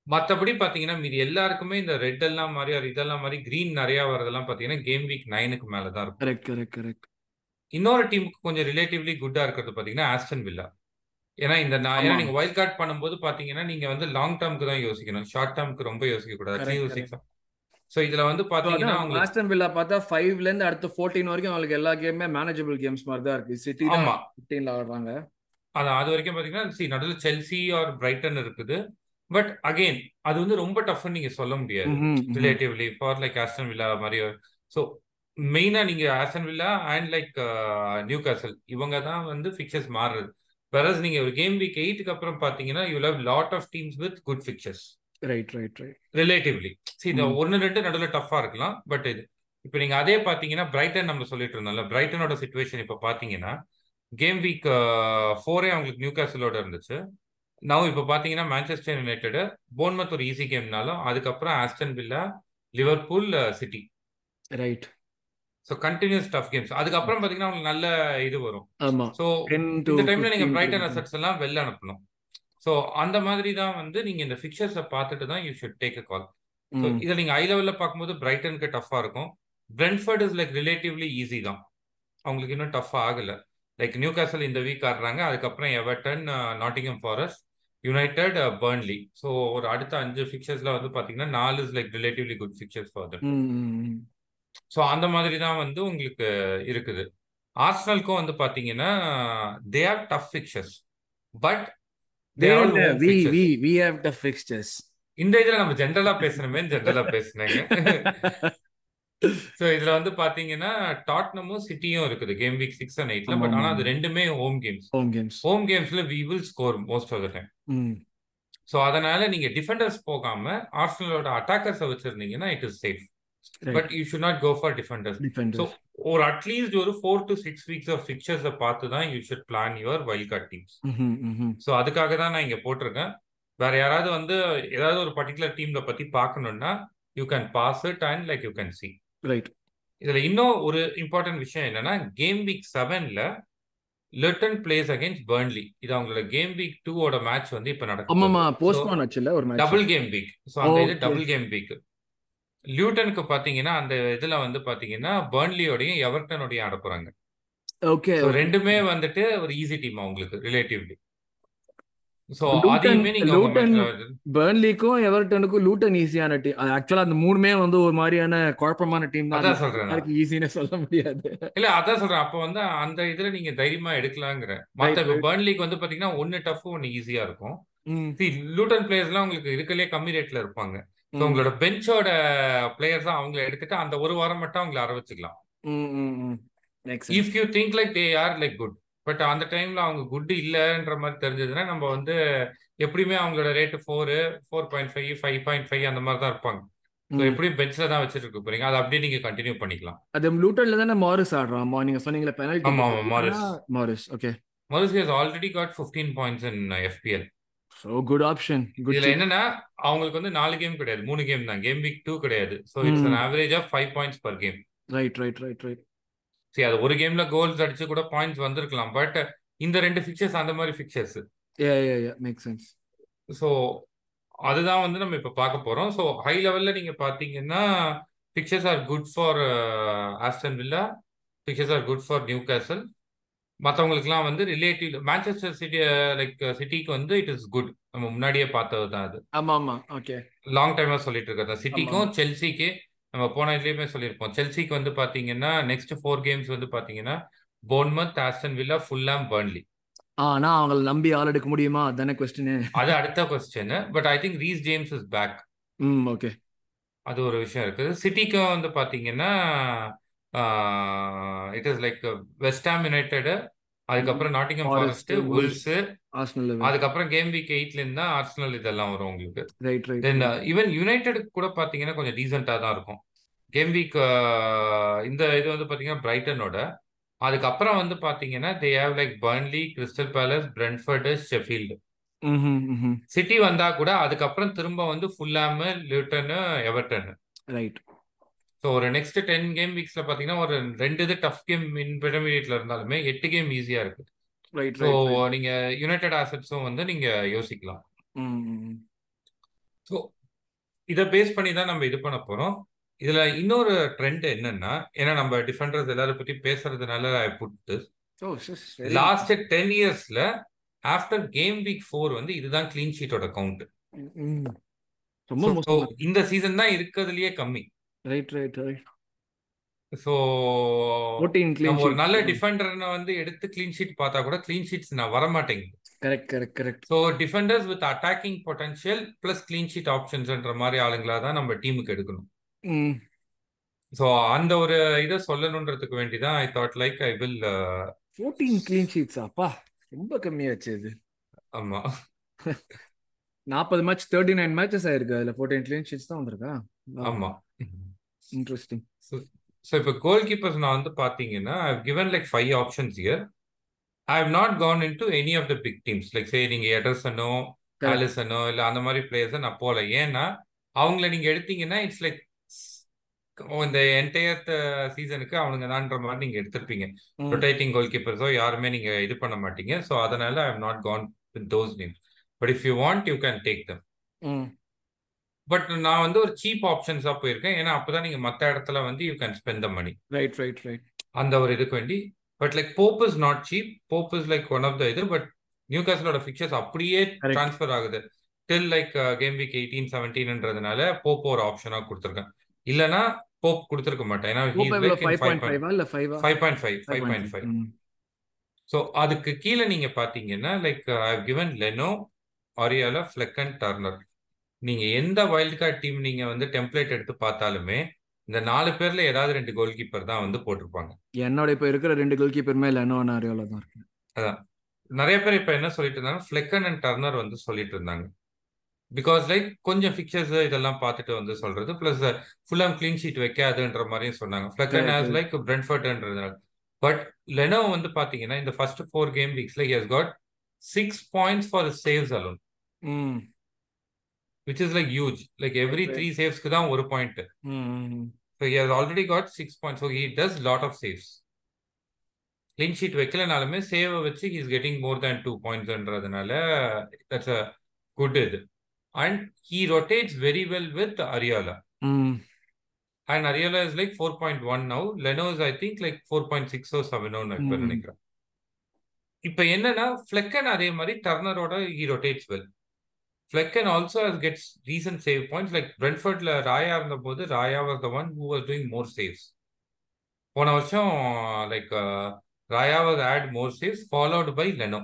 மற்றபடி பார்த்தீங்கன்னா மீதி எல்லாருக்குமே இந்த ரெட் எல்லாம் மாதிரி ஒரு இதெல்லாம் மாதிரி கிரீன் நிறைய வரதெல்லாம் பார்த்தீங்கன்னா கேம் வீக் நைனுக்கு மேலே தான் இருக்கும். கரெக்ட் கரெக்ட் கரெக்ட் இன்னொரு டீமுக்கு கொஞ்சம் ரிலேட்டிவ்லி குட்டா இருக்கிறது பார்த்தீங்கன்னா ஆஸ்டன் வில்லா ஏன்னா இந்த நான் ஏன்னா ஆமா. நீங்க வைல்ட் கார்டு பண்ணும்போது பாத்தீங்கன்னா நீங்க வந்து லாங் டேர்ம்க்கு தான் யோசிக்கணும். ஷார்ட் டேர்ம்க்கு ரொம்ப யோசிக்க கூடாது ஸோ இதுல வந்து பாத்தீங்கன்னா ஆஸ்டன் வில்லா பார்த்தா ஃபைவ்ல இருந்து அடுத்த ஃபோர்டீன் வரைக்கும் அவங்களுக்கு எல்லா கேமுமே மேனேஜபிள் கேம்ஸ் மாதிரி தான் இருக்கு. சிட்டி ஆமா. ஃபிஃப்டீன்ல ஆடுறாங்க. அதான் அது வரைக்கும் பாத்தீங்கன்னா சி நடுவில் செல்சி ஆர் பிரைட்டன் இருக்குது. பட் அகைன் அது வந்து ரொம்ப டஃப்னு நீங்க சொல்ல முடியாது. Relatively for like Aston Villa மாதிரி. ஸோ மெயினா நீங்க Aston Villa and like Newcastle இவங்க தான் வந்து ஃபிக்சர்ஸ் மாறுறது. வெரஸ் நீங்க ஒரு கேம் வீக் எயிட்டுக்கு அப்புறம் பாத்தீங்கன்னா you have lot of teams with good fixtures right right right relatively C இந்த ம். ஒன்னு ரெண்டு நடுவில் டஃபா இருக்கலாம் பட் இது. இப்போ நீங்க அதே பாத்தீங்கன்னா பிரைட்டன் நம்ம சொல்லிட்டு இருந்தோம்ல பிரைட்டனோட சுச்சுவேஷன் இப்போ பாத்தீங்கன்னா கேம் வீக் ஃபோரே அவங்களுக்கு நியூ காசலோட இருந்துச்சு. நவ் இப்போ பாத்தீங்கன்னா மான்செஸ்டர் யுனைடெட் போன்மத் ஒரு ஈஸி கேம்னாலும் அதுக்கப்புறம் Aston Villa Liverpool City right so continues tough games அதுக்கப்புறம் பாத்தீங்கன்னா உங்களுக்கு நல்ல இது வரும். ஸோ 10 to இந்த டைம்ல நீங்க 15 பிரைட்டன். அசட்ஸ் எல்லாம் வெளில அனுப்பணும். ஸோ அந்த மாதிரி தான் வந்து நீங்க இந்த ஃபிக்சர்ஸை பார்த்துட்டு தான் you should take a call. இதை நீங்க ஐ லெவல்ல பார்க்கும்போது பிரைட்டனுக்கு டஃபா இருக்கும். Brentford is like relatively easy தான். அவங்களுக்கு இன்னும் டஃப் ஆகல. லைக் நியூ காசல் இந்த வீக் ஆடுறாங்க. அதுக்கப்புறம் Everton Nottingham Forest United Burnley so ஒரு அடுத்த அஞ்சு ஃபிக்சர்ஸ்ல வந்து பாத்தீங்கன்னா நாலு is like relatively good fixtures for that. So அந்த மாதிரி தான் வந்து உங்களுக்கு இருக்குது. ஆர்சனலுக்கும் வந்து பாத்தீங்கன்னா they have tough fixtures but They or don't have- home we fixtures we we have the fixtures. இந்த இதுல நம்ம ஜென்ரலா பேசணுமே ஜென்ரலா பேசுனேங்க ஸோ இதுல வந்து பாத்தீங்கன்னா டாட்னமும் சிட்டியும் இருக்குது கேம் வீக் சிக்ஸ் அண்ட் எயிட்ல பட் ஆனா. அது ரெண்டுமே home games Home games. Home கேம்ஸ்ல we will score most of the time. So அதனால நீங்க டிஃபெண்டர்ஸ் போகாம ஆர்சனலோட அட்டாக்கர்ஸை வச்சிருந்தீங்கன்னா it is safe Right. But you should not go for so Defenders. ஒரு அட்லீஸ்ட் ஒரு four to six weeks of ஃபிக்சர்ஸை பார்த்து தான் you should plan your wild card teams. So அதுக்காக தான் நான் இங்க போட்டிருக்கேன் வேற யாராவது வந்து ஏதாவது ஒரு பர்டிகுலர் டீம்ல பத்தி பார்க்கணும்னா you can pass it and like you can see Right. இதுல இன்னும் ஒரு இம்பார்ட்டன்ட் விஷயம் என்னன்னா கேம் வீக் செவன்ல லிட்டன் பிளேஸ் அகைன்ஸ்ட் பர்ன்லி இது அவங்களோட கேம் வீக் டூவோட மேட்ச் வந்து இப்ப நடக்கும் போஸ்ட்போன் ஆச்சுல்ல ஒரு match double game week so அந்த இது. டபுள் கேம் வீக் லியூட்டனுக்கு பாத்தீங்கன்னா அந்த இதுல வந்து பாத்தீங்கன்னா பர்ன்லியோடையும் எவர்டனோடையும் ஆட போறாங்க. ஓகே ரெண்டுமே வந்துட்டு ஒரு ஈஸி டீம் அவங்களுக்கு ரிலேட்டிவ்லி லூட்டன் அதையுமே நீங்க பெர்ன்லிக்கும் எவர்டனுக்கும் லூட்டன் ஈஸியான டீம் ஆக்சுவலா அந்த மூணுமே வந்து ஒரு மாதிரியான குழப்பமான டீம் தான். அதான் சொல்றேன் ஈஸின்னு சொல்ல முடியாது. இல்ல அதான் சொல்றேன். அப்ப வந்து அந்த இதுல நீங்க தைரியமா எடுக்கலாங்கிற. மத்த. பர்ன்லிக்கு வந்து பாத்தீங்கன்னா ஒன்னு டஃப் ஒன்னு ஈஸியா இருக்கும். லூட்டன் பிளேயர்ஸ்லாம் உங்களுக்கு இருக்கலே கம்மி ரேட்ல இருப்பாங்க. ஸோ உங்களோட பெஞ்சோட பிளேயர்ஸ் தான் அவங்கள எடுத்துட்டு அந்த ஒரு வாரம் மட்டும் அவங்கள அற வச்சுக்கலாம். If you think like they are like good but அந்த டைம்ல அவங்க குட் இல்லைன்ற மாதிரி தெரிஞ்சதுன்னா நம்ம வந்து எப்படியுமே அவங்களோட rate four four point five five point five அந்த மாதிரி தான் இருப்பாங்க. ஸோ. எப்படியும் பெஞ்சில் தான் வச்சுட்டு இருக்க போறீங்க. அதை அப்படியே நீங்க கண்டினியூ பண்ணிக்கலாம். அது லூட்டன்ல தானே மாரிஸ் ஆடுறான். நீங்க சொன்னீங்களே பெனல்டி ஆமா ஆமா Morris Morris okay Morris has already got fifteen points in FPL so good option இதுல என்னன்னா அவங்களுக்கு வந்து நாலு கேம் கிடையாது. மூணு கேம் தான். கேம் வீக் டூ கிடையாது. So it's an average of five points per game right right right right சரி அது ஒரு கேம்ல கோல்ஸ் அடிச்சு கூட பாயிண்ட்ஸ் வந்திருக்கலாம். பட் இந்த ரெண்டு ஃபிக்சர்ஸ் அந்த மாதிரி fixtures yeah yeah yeah make sense so அதுதான் வந்து நம்ம இப்போ பார்க்க போறோம். ஸோ ஹை லெவல்ல நீங்க பாத்தீங்கன்னா fixtures are good for Aston Villa fixtures are good for Newcastle மற்றவங்களுக்குலாம் வந்து ரிலேட்டிவ் மான்செஸ்டர் சிட்டி லைக் சிட்டிக்கு வந்து இட் இஸ் குட் நம்ம முன்னாடியே பார்த்தது தான் அது. ஆமா ஆமா. ஓகே லாங் டைமா சொல்லிட்டு இருக்கிறது. சிட்டிக்கும். செல்சிக்கு நம்ம போன இதுலயுமே சொல்லியிருப்போம். செல்சிக்கு வந்து பாத்தீங்கன்னா நெக்ஸ்ட் ஃபோர் கேம்ஸ் வந்து பாத்தீங்கன்னா Bournemouth Aston Villa Fulham Burnley ஆனா அவங்கள நம்பி ஆள் எடுக்க முடியுமா? அதானே கொஸ்டின் அது அடுத்த question but I think Reece James is back hmm okay அது ஒரு விஷயம் இருக்குது. சிட்டிக்கும் வந்து பாத்தீங்கன்னா it is like West Ham United அதுக்கப்புறம் நாட்டிங்கம் ஃபாரஸ்ட். உல்ஸ் அதுக்கப்புறம் கேம் வீக் எயிட்ல இருந்தா ஆர்சனல் இதெல்லாம் வரும் உங்களுக்கு. Right right then even United கூட பாத்தீங்கன்னா கொஞ்சம் டீசெண்டா தான் இருக்கும். கேம் வீக் இந்த இது வந்து பாத்தீங்கன்னா பிரைட்டனோட அதுக்கப்புறம் வந்து பாத்தீங்கன்னா they have like Burnley Crystal Palace Brentford Sheffield City வந்தா கூட அதுக்கப்புறம் திரும்ப வந்து Fulham Luton Everton right so ஒரு நெக்ஸ்ட் டென் கேம் வீக்ஸ்ல பாத்தீங்கன்னா ஒரு ரெண்டு இது டஃப் கேம் இன்டர்மீடியட்ல இருந்தாலுமே எட்டு கேம் ஈஸியா இருக்கு. ஸோ நீங்க யுனைடெட் ஆசட்ஸும் வந்து நீங்க யோசிக்கலாம். ஸோ இதை பேஸ் பண்ணி தான் நம்ம இது பண்ண போறோம். இதுல இன்னொரு ட்ரெண்ட் என்னன்னா ஏன்னா நம்ம டிஃபெண்டர்ஸ் எல்லாரும் பத்தி பேசுறதுனால புட்டு லாஸ்ட் டென் இயர்ஸ்ல ஆஃப்டர் கேம் வீக் ஃபோர் வந்து இதுதான் கிளீன் ஷீட்டோட கவுண்ட் இந்த சீசன் தான் இருக்கிறதுலயே கம்மி. ரைட் ரைட் ரைட் நம்ம ஒரு நல்ல டிஃபெண்டர்னை வந்து எடுத்து க்ளீன் ஷீட் பார்த்தா கூட க்ளீன் ஷீட்ஸ் நான் வரமாட்டேங்குது. Correct correct correct so defenders with attacking potential plus clean sheet ஆப்ஷன்ஸ்ன்ற மாதிரி ஆளுங்களா தான் நம்ம டீமுக்கு எடுக்கணும். ஸோ அந்த ஒரு இதை சொல்லணுன்றதுக்கு வேண்டி தான் I thought like I will fourteen clean sheets அப்பா. ரொம்ப கம்மியாச்சு இது. ஆமா. நாற்பது மேட்ச் தேர்ட்டி நைன் மேட்சஸ் ஆயிருக்கு. அதுல ஃபோர்டீன் க்ளீன் ஷீட்ஸ் தான் வந்திருக்கா? ஆமா. இன்ட்ரெஸ்டிங் ஸோ இப்போ கோல் கீப்பர்ஸ் நான் வந்து பார்த்தீங்கன்னா I given like five options here I have not gone in to any of the big teams like say நீங்க எடர்சனோ ஆலிசனோ இல்லை அந்த மாதிரி பிளேயர்ஸை நான் போகல ஏன்னா அவங்கள நீங்க எடுத்தீங்கன்னா இட்ஸ் லைக் இந்த என்டையர் சீசனுக்கு அவனுங்க தான்ற மாதிரி நீங்க எடுத்திருப்பீங்க. ரொட்டேட்டிங் கோல் கீப்பர்ஸோ யாருமே நீங்க இது பண்ண மாட்டீங்க. ஸோ அதனால I have not gone with those names but if you want you can take them but நான் வந்து ஒரு சீப் ஆப்ஷன்ஸா போயிருக்கேன். ஏன்னா அப்பதான் நீங்க மத்த இடத்துல வந்து you can spend the money right right right அந்த ஒரு இதுக்கு வேண்டி. But like Pope is not cheap Pope is like one of the இது பட் நியூ காஸ்லோட ஃபிக்சர்ஸ் அப்படியே. ட்ரான்ஸ்ஃபர் ஆகுது. Till like game week eighteen செவன்டீன்ன்றதுனால Pope ஒரு ஆப்ஷனா கொடுத்துருக்கேன். இல்லனா போப் கொடுத்துருக்க மாட்டேன். ஏன்னா ஃபைவ் பாயிண்ட் ஃபைவ் இல்ல five five point five five point five so அதுக்கு கீழே நீங்க பாத்தீங்கன்னா like I given Leno Areola Flekken and Turner நீங்க எந்த வைல்ட் கார்டு டீம் நீங்க வந்து டெம்ப்ளேட் எடுத்து பார்த்தாலுமே இந்த நாலு பேர்ல ஏதாவது ரெண்டு கோல் கீப்பர் தான் வந்து போட்டிருப்பாங்க. என்னோட இப்ப இருக்கிற ரெண்டு கோல் கீப்பருமே லெனோ நாரியோல தான் இருக்கு அதான். நிறைய பேர் இப்ப என்ன சொல்லிட்டு இருந்தாங்க? ஃபிளெக்கன் அண்ட் டர்னர் வந்து சொல்லிட்டு இருந்தாங்க. பிகாஸ் லைக் கொஞ்சம் ஃபிக்சர்ஸ் இதெல்லாம் பார்த்துட்டு வந்து சொல்றது. பிளஸ் ஃபுல்லாம் க்ளீன் ஷீட் வைக்காதுன்ற மாதிரியும் சொன்னாங்க. ஃபிளெக்கன். ஹேஸ் லைக் பிரென்ஃபர்ட்ன்றதுனால பட் லெனோ வந்து பாத்தீங்கன்னா இந்த first four game வீக்ஸ்ல he has got six points for saves alone which is like huge like every. Three சேவ்ஸ்க்கு தான் ஒரு point so he has already got six point so he does lot of saves clean sheet வைக்கலனாலுமே சேவை வச்சு he is getting more than two பாயிண்ட்ஸ்ன்றதுனால that's a good இது. And he rotates very well with Areola and Areola is like four point one now Leno is I think like four point சிக்ஸோ செவனோ இப்போ Mm. நினைக்கிறேன். இப்போ என்னன்னா Flekken அதே மாதிரி டர்னரோட he rotates well Flekken also gets recent save points like பிரென்ஃபர்ட்ல Raya இருந்த போது Raya was the one who was doing more saves போன வருஷம் like Raya was at more saves followed by Leno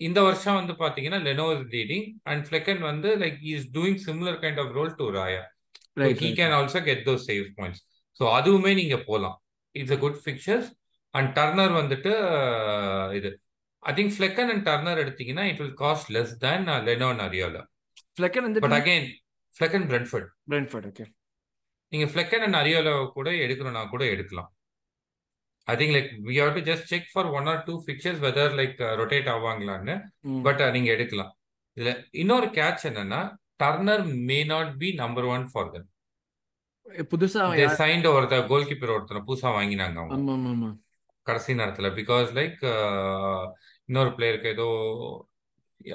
இந்த வருஷம் வந்து பாத்தீங்கன்னா Leno is leading and Flekken வந்து like is doing similar kind of role to Raya. He can also get those save points so அதுவுமே நீங்க போகலாம் it's a good fixtures and Turner வந்துட்டு uh, இது I think Flekken and Turner எடுத்தீங்கன்னா it will cost less than Leno Areola Flekken வந்து but again Flekken Brentford Brentford okay நீங்க Flekken and Areola கூட எடுக்கணும்னா கூட எடுக்கலாம். I think like we have to just check for one or two fixtures whether like rotate ஆவாங்களான்னு. But நீங்க எடுக்கலாம். இதுல இன்னொரு கேட்ச் என்னன்னா Turner may not be number one for them புதுசா சைண்ட் ஒருத்தர் கோல் கீப்பர் ஒருத்தனை புதுசா வாங்கினாங்க அவங்க. கடைசி நேரத்துல. பிகாஸ் லைக் இன்னொரு பிளேயருக்கு ஏதோ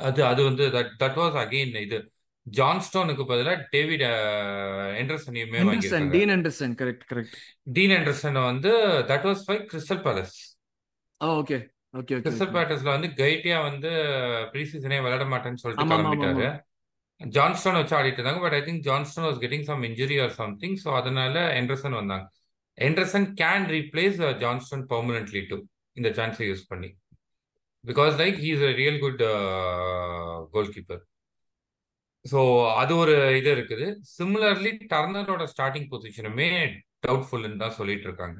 அது அது வந்து தட் தட் வாஸ் அகெயின் இது. ஜான்ஸ்டோனுக்கு பதிலா டேவிட் ஆண்டர்சன் வாங்கியிருக்காங்க. Dean Anderson correct correct Dean எண்டர்சனை வந்து that was by Crystal Palace okay okay Crystal பேலஸ்ல வந்து கைட்டியா வந்து ப்ரீ சீசனே விளையாட மாட்டேன்னு சொல்லிட்டு கிளம்பிட்டாரு. ஜான்ஸ்டோன் வச்சு ஆடிட்டு இருந்தாங்க but I think Johnstone was getting some injury or something so அதனால எண்டர்சன் வந்தாங்க. Henderson can replace Johnstone permanently to இந்த சான்ஸை யூஸ் பண்ணி. Because like he is a real good goal keeper so அது ஒரு இது இருக்குது. சிமிலர்லி டர்னரோட ஸ்டார்டிங் பொசிஷனுமே டவுட்ஃபுல்னு தான் சொல்லிட்டு இருக்காங்க.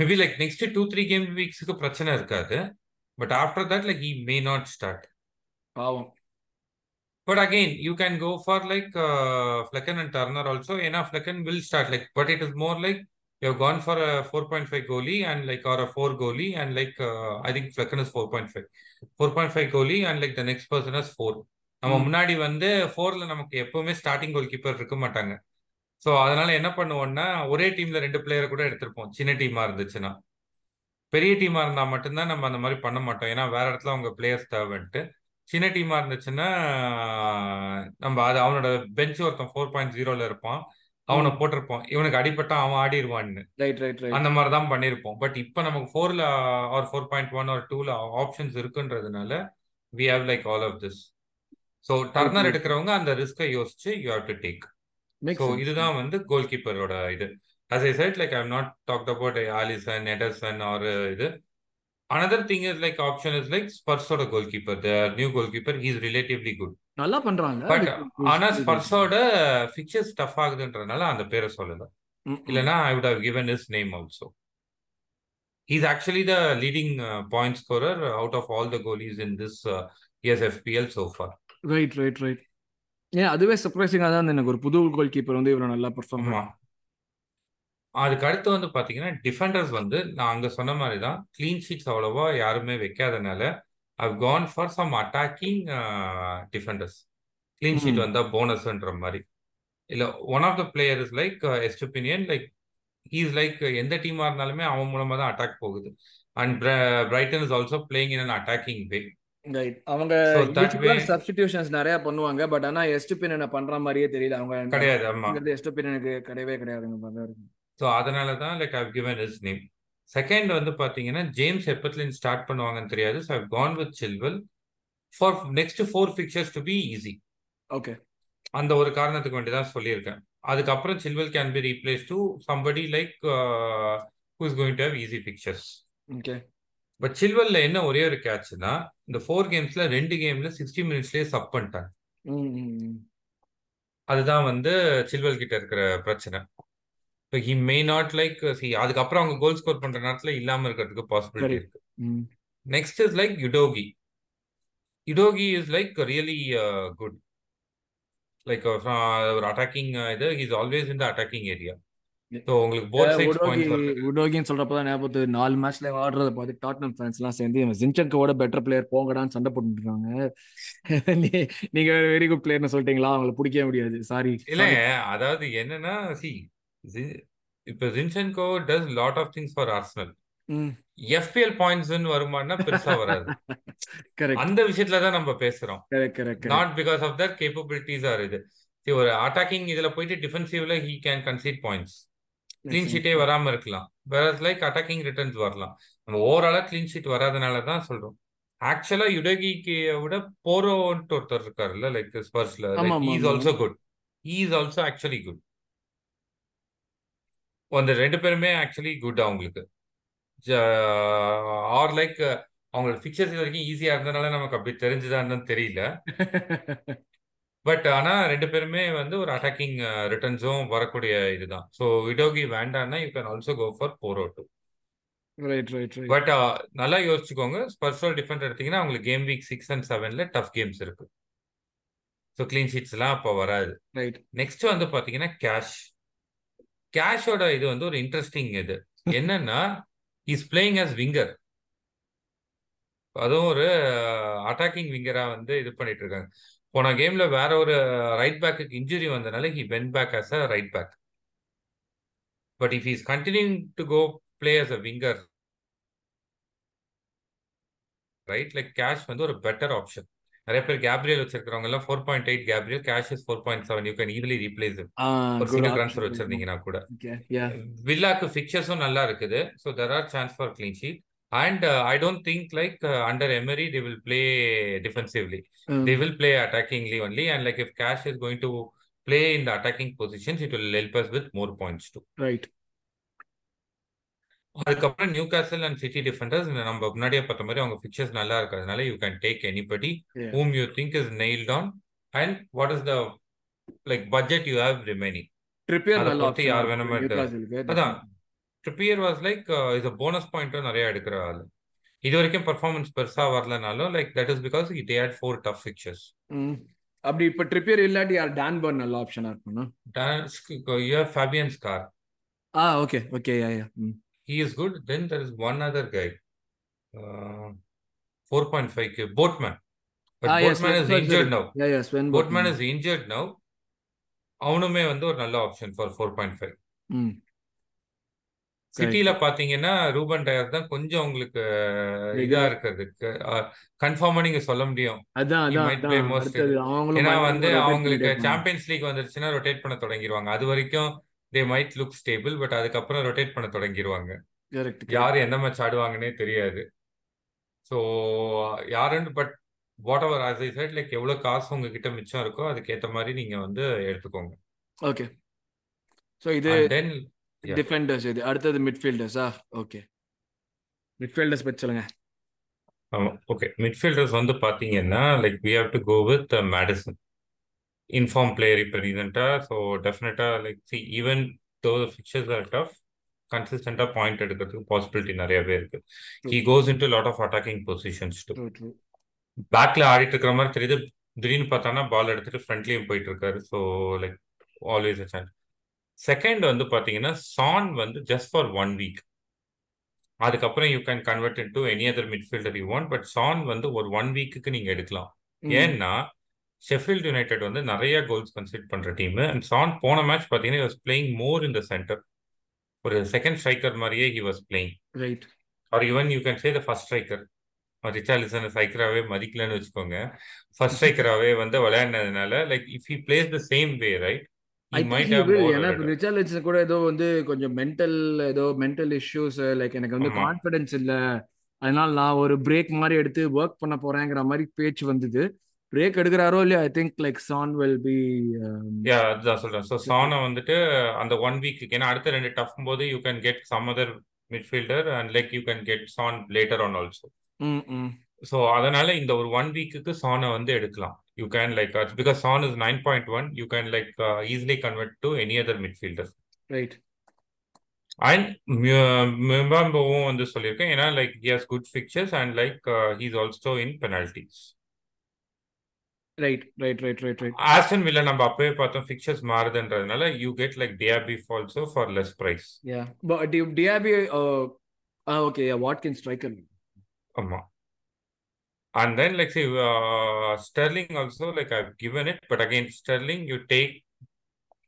Maybe like next two three game வீக்ஸுக்கு பிரச்சனை இருக்காது. But after that like he may not start பாவம். But again, you can go for like uh, Flecken and Turner also. Ena Flecken will start like, but it is more like you have gone for a 4.5 goalie and like or a 4 goalie and like uh, I think Flecken is 4.5. 4.5 goalie and like the next person is 4. நம்ம ம். முன்னாடி வந்து ஃபோர்ல நமக்கு எப்பவுமே starting goal keeper இருக்க மாட்டாங்க so அதனால என்ன பண்ணுவோம்னா ஒரே டீம்ல ரெண்டு பிளேயரை கூட எடுத்திருப்போம் சின்ன டீமா இருந்துச்சுன்னா பெரிய டீமா இருந்தா மட்டும்தான் நம்ம அந்த மாதிரி பண்ண மாட்டோம் ஏன்னா வேற இடத்துல அவங்க பிளேயர்ஸ் தேவைன்ட்டு சின்ன டீமா இருந்துச்சுன்னா நம்ம அது அவனோட பெஞ்ச் ஒருத்தன் ஃபோர் பாயிண்ட் ஜீரோல இருப்பான் அவனை. போட்டிருப்போம். இவனுக்கு அடிபட்டா அவன் ஆடிடுவான்னு ரைட் ரைட் ரைட் அந்த மாதிரி தான் பண்ணியிருப்போம் பட் இப்போ நமக்கு ஃபோர்ல or four point one or டூல ஆப்ஷன்ஸ் இருக்குன்றதுனால we have like all of this so Turner. எடுக்கிறவங்க அந்த ரிஸ்கை யோசிச்சு you have to take so இதுதான் வந்து கோல் கீப்பரோட இது. As I said like I'm not talked about Alisson, Ederson or uh, இது. Another thing is like option is like ஸ்பர்ஸோட goal keeper the new goalkeeper he is relatively good. நல்லா பண்றாங்க. But ஆனா ஸ்பர்ஸோட fixtures tough ஆகுதுன்றதுனால அந்த பேரை சொல்லல. இல்லைன்னா I would have given his name also is actually the leading point scorer out of all the goalies in this SFPL so far. Right right right ஏன் அதுவே சர்ப்ரைசிங்காக தான் எனக்கு ஒரு புது கோல் கீப்பர் வந்து இவ்வளோ நல்லா பெர்ஃபார்ம் அதுக்கு அடுத்து வந்து பாத்தீங்கன்னா டிஃபெண்டர்ஸ் வந்து நான் அங்க சொன்ன மாதிரி தான் க்ளீன் ஷீட்ஸ் அவ்வளவா யாருமே வைக்காதனால I've gone for some attacking defenders clean sheet. வந்தா போனஸ்ன்ற மாதிரி. இல்ல one of the player is like Estupinan like is like எந்த டீமா இருந்தாலுமே அவன் மூலமா தான் அட்டாக் போகுது. And Brighton is also playing in an attacking way அவங்க சப்ஸ்டிடியூஷன்ஸ் நிறைய பண்ணுவாங்க. பட் ஆனா எஸ்டிபின் என்ன பண்ற மாதிரியே தெரியல. அவங்க கிடையாது ஆமா. எஸ்டிபின் எனக்கு கிடையவே கிடையாதுங்க. ஸோ அதனால தான் like I've given his name second வந்து பார்த்தீங்கன்னா ஜேம்ஸ் எப்பத்துலேருந்து ஸ்டார்ட் பண்ணுவாங்கன்னு தெரியாது. So gone with Chilwell for next four fixtures to be easy okay அந்த ஒரு காரணத்துக்கு வேண்டி தான் சொல்லியிருக்கேன். அதுக்கப்புறம் Chilwell can be replace to somebody like who is going to have easy fixtures okay but சில்வல்ல என்ன ஒரே ஒரு கேட்ச்னா இந்த ஃபோர் கேம்ஸ்ல ரெண்டு கேம்ல சிக்ஸ்டி மினிட்ஸ்லேயே சப் பண்ணிட்டாங்க. அதுதான் வந்து சில்வல் கிட்ட இருக்கிற பிரச்சனை. இப்போ he may not like see அதுக்கப்புறம் அவங்க கோல் ஸ்கோர் பண்ற நேரத்துல இல்லாம இருக்கிறதுக்கு பாசிபிலிட்டி. இருக்கு. Next is like Udogie Udogie is like really good like ஒரு அட்டாக்கிங் இது is always in the attacking area so உங்களுக்கு போத் சைட்ஸ் பாயிண்ட்ஸ் உடோகின்னு சொல்றப்பதான் ஞாபகத்து நாலு மேட்ச்ல ஆடுறத பார்த்து டாட்னம் ஃபேன்ஸ் எல்லாம் சேர்ந்து இவன் ஜின்சன்கோட பெட்டர் பிளேயர் போங்கடான்னு சண்டை நீ- நீங்க வெரி குட் பிளேயர்னு சொல்லிட்டீங்களா? அவங்கள பிடிக்கவே முடியாது. சாரி இல்லைங்க அதாவது என்னன்னா சி இப்போ Zinchenko does lot of things for Arsenal FPL points வருமானா பெருசா வராது. அந்த விஷயத்துல தான் நம்ம பேசுறோம். Not because of that capabilities or இது. ஒரு அட்டாக்கிங் இதுல போயிட்டு டிஃபென்சிவ்ல he can concede points clean ஷீட்டே வராம இருக்கலாம். வேற லைக் அட்டாக்கிங் ரிட்டர்ன்ஸ் வரலாம். நம்ம ஓவராலா க்ளீன் ஷீட் வராதனால தான் சொல்றோம். ஆக்சுவலா யுடகிக்கு விட போரோன்ட்டு ஒருத்தர் இருக்காருல்ல like ஸ்பர்ஸ்ல is. Also good is also actually good அந்த ரெண்டு பேருமே ஆக்சுவலி குட் அவங்களுக்கு ஆர் லைக் அவங்களோட பிக்சர்ஸ் இது வரைக்கும் ஈஸியா இருந்தனால நமக்கு அப்படி தெரிஞ்சுதான்னு தெரியல. பட் ஆனா ரெண்டு பேருமே வந்து ஒரு அட்டாக்கிங் ரிட்டர்ன்ஸும் வரக்கூடிய இதுதான். ஸோ விடோகி வேண்டாம்னா you can also go for Porro too right right right but நல்லா யோசிச்சுக்கோங்க. ஸ்பர்சல் டிஃபெண்ட் எடுத்தீங்கன்னா அவங்களுக்கு கேம் வீக் சிக்ஸ் அண்ட் செவன்ல டஃப் கேம்ஸ் இருக்கு. ஸோ க்ளீன் ஷீட்ஸ் எல்லாம் அப்போ வராது. ரைட் நெக்ஸ்ட் வந்து பாத்தீங்கன்னா கேஷ் கேஷோட இது வந்து ஒரு இன்ட்ரெஸ்டிங் இது. என்னன்னா இஸ் பிளேயிங் அஸ் விங்கர் அதுவும் ஒரு அட்டாக்கிங் விங்கரா வந்து இது பண்ணிட்டு இருக்காங்க. போன கேம்ல வேற ஒரு ரைட் பேக்கு இன்ஜுரி வந்தனால he went back as a right back but if is continuing to go play as a winger right like Cash வந்து ஒரு பெட்டர் ஆப்ஷன் நிறைய பேர் கேப்ரியல் வச்சிருக்கிறவங்க எல்லாம் four point eight Gabriel Cash is four point seven you can easily replace ஒரு single transfer வச்சிருந்தீங்கன்னா கூட. வில்லாக்கு ஃபிக்சர்ஸும் நல்லா இருக்குது. So there are chance for clean sheet and I don't think like under Emery they will play defensively they will play attackingly only. And like if cash is going to play in the attacking positions it will help us with more points too. Right அதுக்கப்புறம் Newcastle and City defenders நம்ம முன்னாடியே பார்த்த மாதிரி அவங்க fixtures நல்லா இருக்கிறதுனால you can take anybody Yeah. whom you think is nailed on and what is the like budget you have remaining? Trippier அதை நல்ல பொறுத்து ஆப்ஷன் யார் வேணுமோ அதான். ட்ரிப்பியர் வாஸ் லைக் இது போனஸ் பாயிண்ட்டும் நிறைய எடுக்கிற ஆள். இது வரைக்கும் பர்ஃபார்மன்ஸ் பெருசா வரலனாலும் like that is because it had four tough fixtures hmm. அப்படி இப்ப ட்ரிப்பியர் இல்லாட்டி யார்? டான் பர்ன் நல்ல ஆப்ஷனா இருக்கும்னா? You have Fabian Schar ah okay okay yeah yeah he is good. Then there is one other guy, uh, 4.5k, Boatman. But yes Boatman is injured now. Yeah yeah Sven Boatman is injured now. அவனுமே வந்து ஒரு நல்ல option for four point five hmm சிட்டில பாத்தீங்கன்னா Ruban tyre தான் கொஞ்சம் உங்களுக்கு இதா இருக்கிறது கன்ஃபார்மா நீங்க சொல்ல முடியும் ஏன்னா வந்து rotate அவங்களுக்கு. சாம்பியன்ஸ் லீக் வந்துருச்சுன்னா ரொட்டேட் பண்ண தொடங்கிடுவாங்க அது வரைக்கும் they might look stable but அதுக்கப்புறம் ரொட்டேட் பண்ண தொடங்கிடுவாங்க. யார் எந்த மேட்ச் ஆடுவாங்கன்னே தெரியாது. ஸோ யாருன்னு but whatever as I said like எவ்வளோ காசு உங்ககிட்ட மிச்சம் இருக்கோ அதுக்கேற்ற மாதிரி நீங்க வந்து எடுத்துக்கோங்க. ஓகே ஸோ இது தென் டிஃபெண்டர்ஸ் இது அடுத்தது மிட்ஃபீல்டர்ஸா ஓகே மிட்ஃபீல்டர்ஸ் பற்றி சொல்லுங்க. ஓகே மிட்ஃபீல்டர்ஸ் வந்து பார்த்தீங்கன்னா like we have to go with Maddison in form player இப்போ ரீசெண்டாக ஸோ டெஃபினட்டாக like see even though fixtures are tough கன்சிஸ்டண்டாக point எடுக்கிறதுக்கு பாசிபிலிட்டி நிறையவே இருக்கு. He goes into lot of attacking positions to பேக்ல ஆடிட்டு இருக்கிற மாதிரி தெரியுது. திடீர்னு பார்த்தானா பால் எடுத்துட்டு ஃப்ரண்ட்லயும் போயிட்டு இருக்காரு. So like always a chance second வந்து பார்த்தீங்கன்னா சான் வந்து ஜஸ்ட் ஃபார் ஒன் வீக் அதுக்கப்புறம் you can convert into any other midfielder you want but Son வந்து ஒரு ஒன் வீக்குக்கு நீங்க எடுக்கலாம். ஏன்னா ஷெஃபீல்ட் யுனைடெட் வந்து நிறைய கோல்ஸ் கன்சிட் பண்ற டீம் அண்ட் சான் போன மேட்ச் பார்த்தீங்கன்னா was playing more in the centre ஒரு செகண்ட் ஸ்ட்ரைக்கர் மாதிரியே he was playing right or even you can say the first striker Richarlison ஸ்ட்ரைக்கராகவே மதிக்கலன்னு வச்சுக்கோங்க. ஃபர்ஸ்ட் ஸ்ட்ரைக்கராகவே வந்து விளையாடினதுனால like if he plays the same way right Richarlison கூட ஏதோ வந்து கொஞ்சம் மென்டல் ஏதோ மென்டல் இஷ்யூஸ் லைக் எனக்கு வந்து. கான்ஃபிடன்ஸ் இல்ல. அதனால நான் ஒரு பிரேக் மாதிரி எடுத்து ஒர்க் பண்ண போறேங்கிற மாதிரி பேச்சு வந்தது. பிரேக் எடுக்கிறாரோ இல்லையா? I think like Son will be yeah அதுதான் சொல்றேன். ஸோ சானை வந்துட்டு அந்த ஒன் வீக் ஏன்னா அடுத்த ரெண்டு டஃப் போது you can get some other midfielder and like you can get Son later on also so அதனால இந்த ஒரு ஒன் வீக்குக்கு சானை வந்து எடுக்கலாம். You can like because Son is nine point one you can like easily convert to any other midfielder right and மிம்பாம்போவும் வந்து சொல்லியிருக்கேன். ஏன்னா like he has good fixtures and like he's also in penalties right right right right right Aston Villa நம்ம அப்பவே பார்த்தோம் fixtures மாறுதுன்றதுனால you get like Diaby also for less price yeah but Diaby okay Watkins striker ஆமா. And then like say uh, sterling also like i've given it but again sterling you take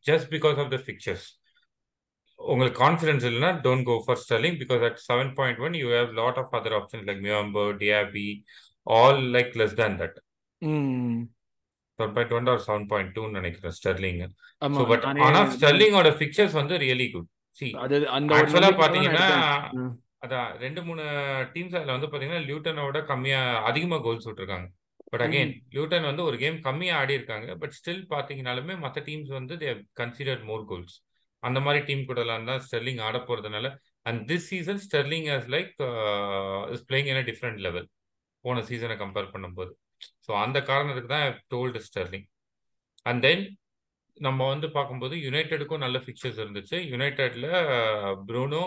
just because of the fixtures. உங்களுக்கு confidence இல்லைன்னா don't go for Sterling because at seven point one you have lot of other options like Mbeumo Diaby all like less than that seven point one or seven point நினைக்கிறேன் Sterling but ஆனால் ஸ்டர்லிங்கோட fixtures வந்து really good see ஆக்சுவலா பாத்தீங்கன்னா. அதான் ரெண்டு மூணு teams அதில் வந்து பாத்தீங்கன்னா லியூட்டனோட கம்மியா அதிகமா கோல்ஸ் விட்டுருக்காங்க. பட் அகைன் லியூட்டன் வந்து ஒரு கேம் கம்மியா ஆடி இருக்காங்க. பட் ஸ்டில் பாத்தீங்கனாலுமே மற்ற டீம்ஸ் வந்து தே கன்சிடர் மோர் கோல்ஸ் அந்த மாதிரி டீம் கூட எல்லாம் தான் ஸ்டெர்லிங் ஆட போறதுனால and this season Sterling has like is playing in different level போன சீசனை கம்பேர் பண்ணும்போது. ஸோ அந்த காரணத்துக்கு தான் டோல்டு ஸ்டெர்லிங் அண்ட் தென் நம்ம வந்து பார்க்கும்போது யுனைடெடுக்கும் நல்ல ஃபிக்சர்ஸ் இருந்துச்சு. யுனைடெட்ல Bruno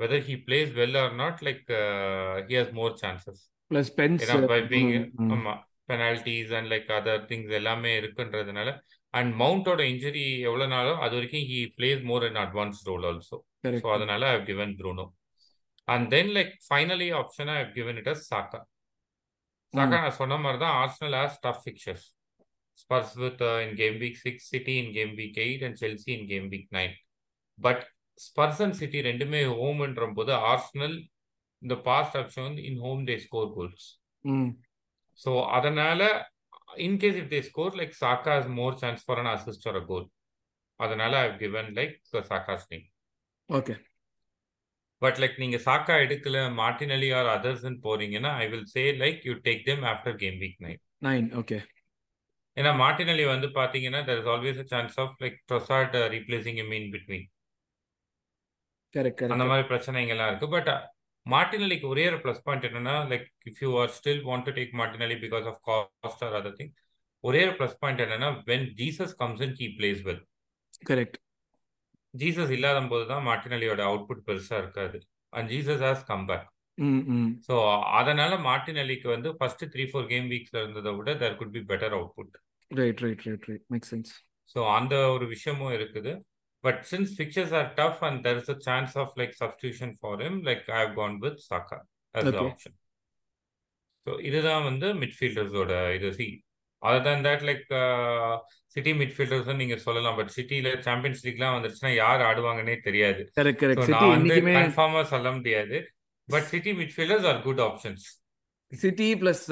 whether he plays well or not like he has more chances plus pens. ஆமா penalties and like other things எல்லாமே இருக்குன்றதுனால. அண்ட் மவுண்டோட இன்ஜுரி எவ்வளவு நாளோ அது வரைக்கும் he plays more in advance role also. So அதனால I given Bruno and then like finally ஆப்ஷனா I given it as Saka Saka நான் சொன்ன மாதிரி தான் Arsenal has tough fixtures Spurs with in game week six City in game week eight and Chelsea in game week nine but Spurs and City ரெண்டுமே ஹோம்ன்ற போது Arsenal இந்த past option in home they score goals so அதனால in case if they score like Saka has more chance for an assist a goal அதனால I given like Saka's name okay but like நீங்க Saka எடுக்கல Martinelli or others போறீங்கன்னா I will say like you take them after game week nine nine okay ஏன்னா Martinelli வந்து பாத்தீங்கன்னா there is always a chance of like Trossard replacing him in between correct அந்த மாதிரி பிரச்சனைகள்லாம் இருக்கு. But மார்டினலிக்கு ஒரே ஒரு ப்ளஸ் பாயிண்ட் என்னன்னா like if you are still want to take Martinelli because of cost or other thing ஒரே ஒரு ப்ளஸ் பாயிண்ட் என்னன்னா when Jesus comes in key place well correct Jesus இல்லாத போது தான் மார்டினலியோட அவுட்புட் பெருசா இருக்காது. And Jesus has come back so அதனால மார்டினலிக்கு வந்து ஃபர்ஸ்ட் த்ரீ ஃபோர் கேம் வீக்ஸ்ல இருந்ததை விட there good be better output right right right right make sense so அந்த ஒரு விஷயமும் இருக்குது. But since fixtures are tough and there is a chance of like substitution for him like I have gone with Saka Okay. Option so இதுதான் வந்து மிட்ஃபீல்டர்ஸோட இது. See other than that like City midfielders நீங்க சொல்லலாம். But சிட்டில champions லீக்லாம் வந்துருச்சுன்னா யார் ஆடுவாங்கன்னே தெரியாது. நான் வந்து கன்ஃபார்மா சொல்ல முடியாது. But City midfielders are good options City plus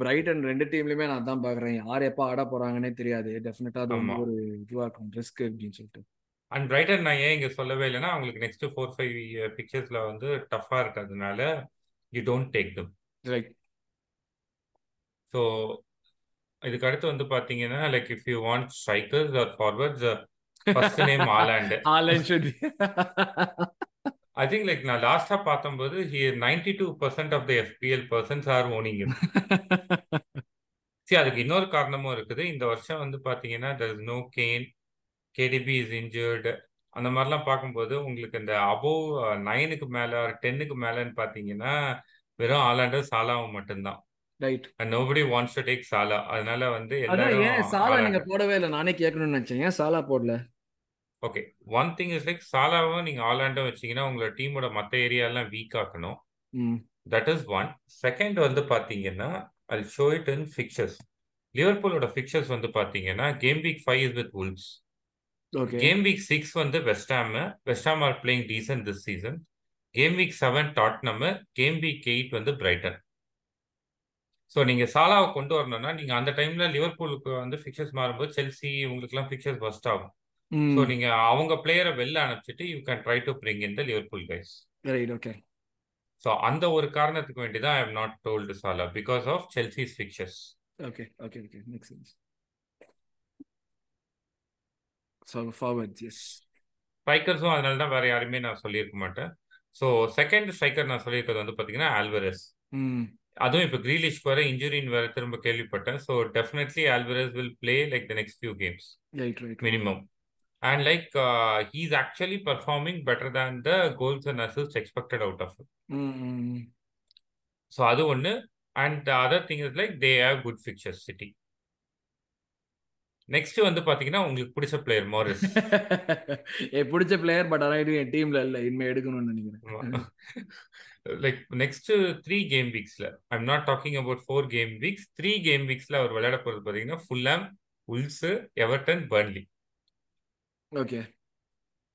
Brighton ரெண்டு டீம்லயுமே நான் தான் பாக்குறேன் யார் எப்ப ஆட போறாங்கன்னே தெரியாது. டெஃபினட்டா அது. ஒரு இதுவா இருக்கும். ரிஸ்க் அப்படின்னு சொல்லிட்டு. அண்ட் பிரைட்டன் நான் ஏன் இங்க சொல்லவே இல்லைன்னா அவங்களுக்கு நெக்ஸ்ட் ஃபோர் ஃபைவ் பிக்சர்ஸ்ல வந்து டஃபா இருக்கிறதுனால you don't take them right so இதுக்கு அடுத்து வந்து பார்த்தீங்கன்னா like if you want strikers or forwards first name Haaland should be. I think like நான் லாஸ்டா பார்த்தம்போது ninety two percent of the FPL persons are owning சரி அதுக்கு இன்னொரு காரணமும் இருக்குது. இந்த வருஷம் வந்து பாத்தீங்கன்னா there is no Kane KDB is injured அந்த மாதிரிலாம் பார்க்கும்போது உங்களுக்கு இந்த அபோவ் நைனுக்கு மேல டென்னுக்கு மேலன்னு பார்த்தீங்கன்னா வெறும் ஆலாண்டர் சாலாவும் மட்டும்தான். Right nobody wants to take Salah அதனால வந்து எல்லாரும் ஏன் சாலா நீங்க போடவே இல்லை. நானே கேட்கணும்னு நினைச்சேன். ஏன் சாலா போடல? Okay one thing is like சாலாவும் நீங்க ஆலாண்டும் வச்சீங்கன்னா உங்களோட டீமோட மற்ற ஏரியாலாம் வீக் ஆக்கணும். தட் இஸ் ஒன் செகண்ட் வந்து பாத்தீங்கன்னா I show it in fixtures லிவர்பூலோட fixtures வந்து பாத்தீங்கன்னா game week five is with okay game week six வந்து West Ham West Ham are playing decent this season game week seven Tottenham game week eight வந்து Brighton so நீங்க சாலாவை கொண்டு வரணும்னா நீங்க அந்த டைம்ல லிவர்பூலுக்கு வந்து ஃபிக்சர்ஸ் மாறும்போது செல்சி உங்களுக்குலாம் ஃபிக்சர்ஸ் ஃபர்ஸ்ட் ஆகும். ஸோ ம். நீங்க அவங்க பிளேயரை வெளில அனுப்பிச்சிட்டு you can try to bring in the Liverpool guys right okay so அந்த ஒரு காரணத்துக்கு வேண்டி தான் I have not told Salah because of Chelsea's fixtures okay okay okay make sense so forwards ஸ்ட்ரைக்கர்ஸும் அதனால தான் வேற யாருமே நான் சொல்லியிருக்க மாட்டேன். ஸோ செகண்ட் ஸ்ட்ரைக்கர் நான் சொல்லியிருக்கிறது வந்து பார்த்தீங்கன்னா ஆல்வரஸ் அதுவும் இப்போ கிரீலிஷ்க்கு வர இன்ஜுரின்னு வேற திரும்ப கேள்விப்பட்டேன். So definitely Alvarez will play like the next few games minimum and like he's actually performing better than the goals and assist expected out of so அது ஒன்று and other thing is like they have good fixtures City next வந்து பாத்தீங்கன்னா உங்களுக்கு பிடிச்ச player Maurice பிடிச்ச player but ஆனால் என் டீம்ல இல்லை. இனிமே எடுக்கணும்னு நினைக்கிறேன். Like next three game வீக்ஸ்ல I'm not talking about four game weeks three game வீக்ஸ்ல அவர் விளையாட போறது பாத்தீங்கன்னா Fulham Wolves Everton Burnley okay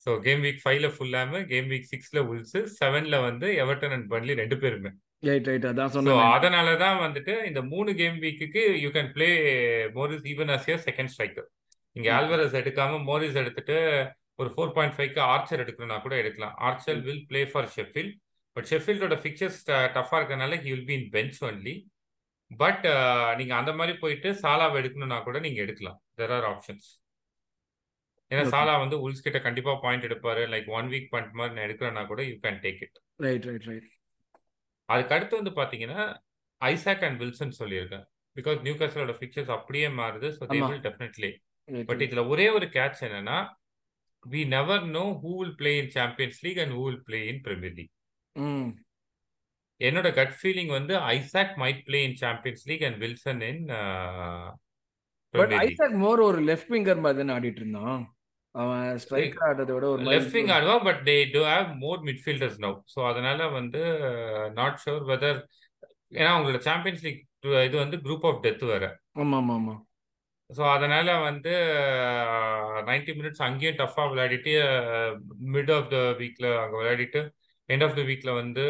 so game week ஃபைவ்ல ஃபுல்லாம கேம் வீக் சிக்ஸ்ல உல்ஸ் செவன்ல வந்து எவர்டன் அண்ட் பர்ன்லி ரெண்டு பேருமே. அதனால தான் வந்துட்டு இந்த மூணு கேம் வீக்குக்கு you can play Morris even as second striker நீங்க ஆல்வரஸ் எடுக்காம மோரிஸ் எடுத்துட்டு ஒரு ஃபோர் பாயிண்ட் ஃபைவ்க்கு ஆர்ச்சர் எடுக்கணும்னா கூட எடுக்கலாம். Archer will play for Sheffield but ஷெஃபீல்டோட fixtures டஃபா இருக்கனால he will be in bench only but நீங்க அந்த மாதிரி போயிட்டு சாலாவை எடுக்கணும்னா கூட நீங்க எடுக்கலாம். தெர் ஆர் ஆப்ஷன்ஸ் ஏன்னா. சாலா வந்து உல்ஸ் கிட்ட கண்டிப்பா பாயிண்ட் எடுப்பாரு. லைக் ஒன் வீக் பாயிண்ட் மாதிரி நான் எடுக்கிறேன்னா கூட you can take it right right right அதுக்கு அடுத்து வந்து பாத்தீங்கன்னா ஐசாக் அண்ட் வில்சன் சொல்லியிருக்கேன் பிகாஸ் நியூ காசலோட ஃபிக்சர்ஸ் அப்படியே மாறுது. So they. Will definitely but இதுல ஒரே ஒரு கேட்ச் என்னன்னா we never know who will play in Champions League and who will play in Premier League என்னோட கட் ஃபீலிங் வந்து Isak might play in Champions League and Wilson in but Isak more ஒரு left winger மாதிரி தானே ஆடிட்டு இருந்தான். அவன் striker ஆடுறதை விட ஒரு left wing ஆடுவா but they do have more midfielders now so அதனால வந்து நாட் ஷுர் வெதர் ஏன்னா அவங்களோட சாம்பியன்ஸ் லீக் இது வந்து குரூப் ஆஃப் டெத் வேற. ஆமா ஆமா ஆமா ஸோ அதனால வந்து நைன்டி மினிட்ஸ் அங்கேயும் டஃப்பாக விளையாடிட்டு மிட் ஆஃப் த வீக்ல அங்கே விளையாடிட்டு எண்ட் ஆஃப் த வீக்ல வந்து